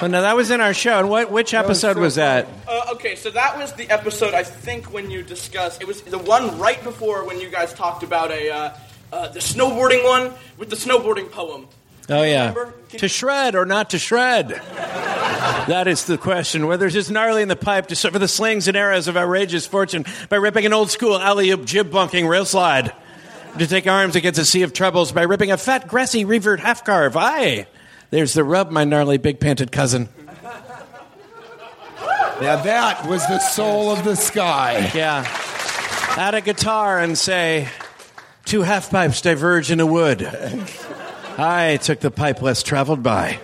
Well, no, that was in our show. And what? Which episode so was that? Uh, okay, so that was the episode I think when you discussed. It was the one right before when you guys talked about a uh, uh, the snowboarding one with the snowboarding poem. Oh yeah. Remember? Can- To shred or not to shred? that is the question. Whether it's just gnarly in the pipe to suffer the slings and arrows of outrageous fortune by ripping an old school alley oop jib bunking rail slide. To take arms against a sea of troubles by ripping a fat grassy revert half carve. Aye. There's the rub, my gnarly big panted cousin. Now that was the soul of the sky. Yeah. Add a guitar and say, two half pipes diverge in a wood. I took the pipe less traveled by.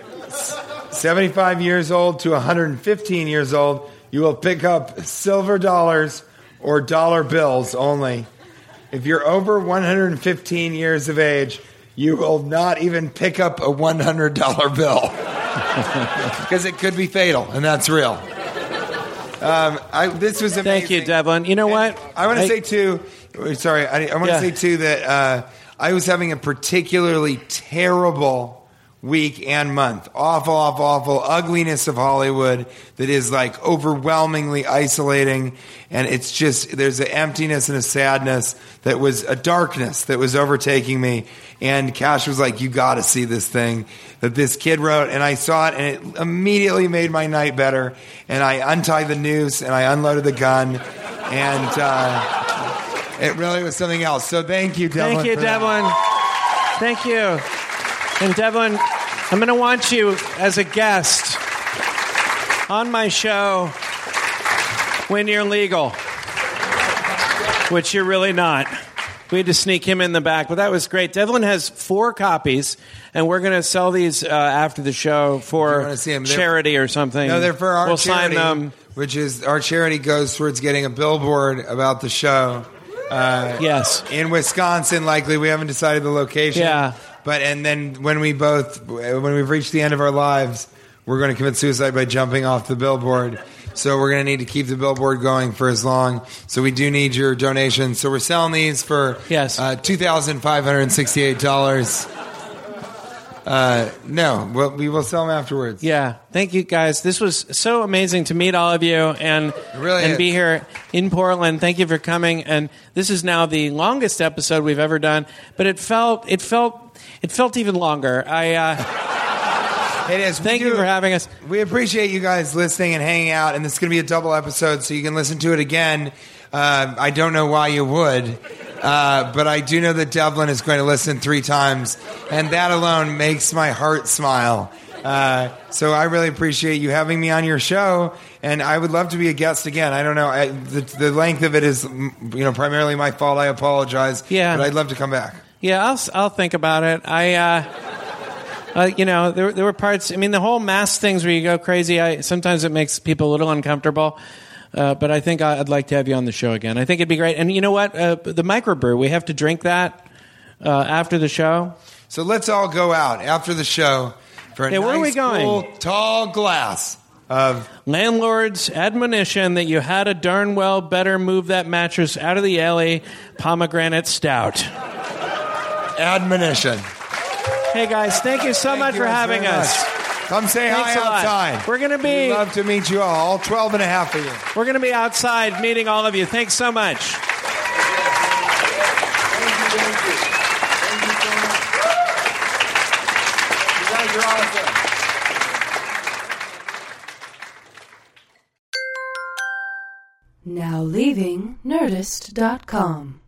75 years old to 115 years old, you will pick up silver dollars or dollar bills only. If you're over 115 years of age, you will not even pick up a $100 bill because it could be fatal, and that's real. Um, I, this was amazing. Thank you, Devlin. You know what? I want to say too. Sorry, I, I want to Yeah. say too that uh, I was having a particularly terrible week and month. Awful, awful, awful ugliness of Hollywood that is like overwhelmingly isolating, and it's just there's an emptiness and a sadness that was a darkness that was overtaking me. And Cash was like, "You got to see this thing that this kid wrote," and I saw it, and it immediately made my night better. And I untied the noose and I unloaded the gun, and. Uh, it really was something else. So thank you, Devlin. Thank you, for that. Devlin. Thank you. And Devlin, I'm going to want you as a guest on my show when you're legal, which you're really not. We had to sneak him in the back, but that was great. Devlin has four copies, and we're going to sell these uh, after the show for wanna see 'em, they're- charity or something. No, they're for our We'll charity, sign them. which is our charity goes towards getting a billboard about the show. Uh, Yes. in Wisconsin, likely we haven't decided the location. Yeah. but and then when we both when we've reached the end of our lives, we're going to commit suicide by jumping off the billboard. So we're going to need to keep the billboard going for as long. So we do need your donations. So we're selling these for Yes. uh, two thousand five hundred sixty-eight dollars. Uh, no, we'll, we will sell them afterwards. Yeah, thank you guys. This was so amazing to meet all of you and really and is. be here in Portland. Thank you for coming. And this is now the longest episode we've ever done, but it felt it felt it felt even longer. I uh, It is. Thank you for having us. We appreciate you guys listening and hanging out, and this is going to be a double episode, so you can listen to it again. Uh, I don't know why you would, uh, but I do know that Devlin is going to listen three times, and that alone makes my heart smile. Uh, so I really appreciate you having me on your show, and I would love to be a guest again. I don't know I, the, the length of it is, you know, primarily my fault. I apologize. Yeah. but I'd love to come back. Yeah, I'll I'll think about it. I, uh, uh, you know, there there were parts. I mean, the whole mask things where you go crazy. I sometimes it makes people a little uncomfortable. Uh, but I think I- I'd like to have you on the show again. I think it'd be great. And you know what? Uh, the microbrew, we have to drink that uh, after the show. So let's all go out after the show for a Yeah, nice, where are we going? cool, tall glass of Landlord's admonition that you had a darn well better move that mattress out of the alley. Pomegranate stout. admonition. Hey guys, thank you so Thank much you for having us. much. Come say Thanks hi outside. We're gonna be- We'd love to meet you all, all 12 and a half of you. We're going to be outside meeting all of you. Thanks so much. Thank you. Thank you so much. you guys are awesome. Now leaving Nerdist.com.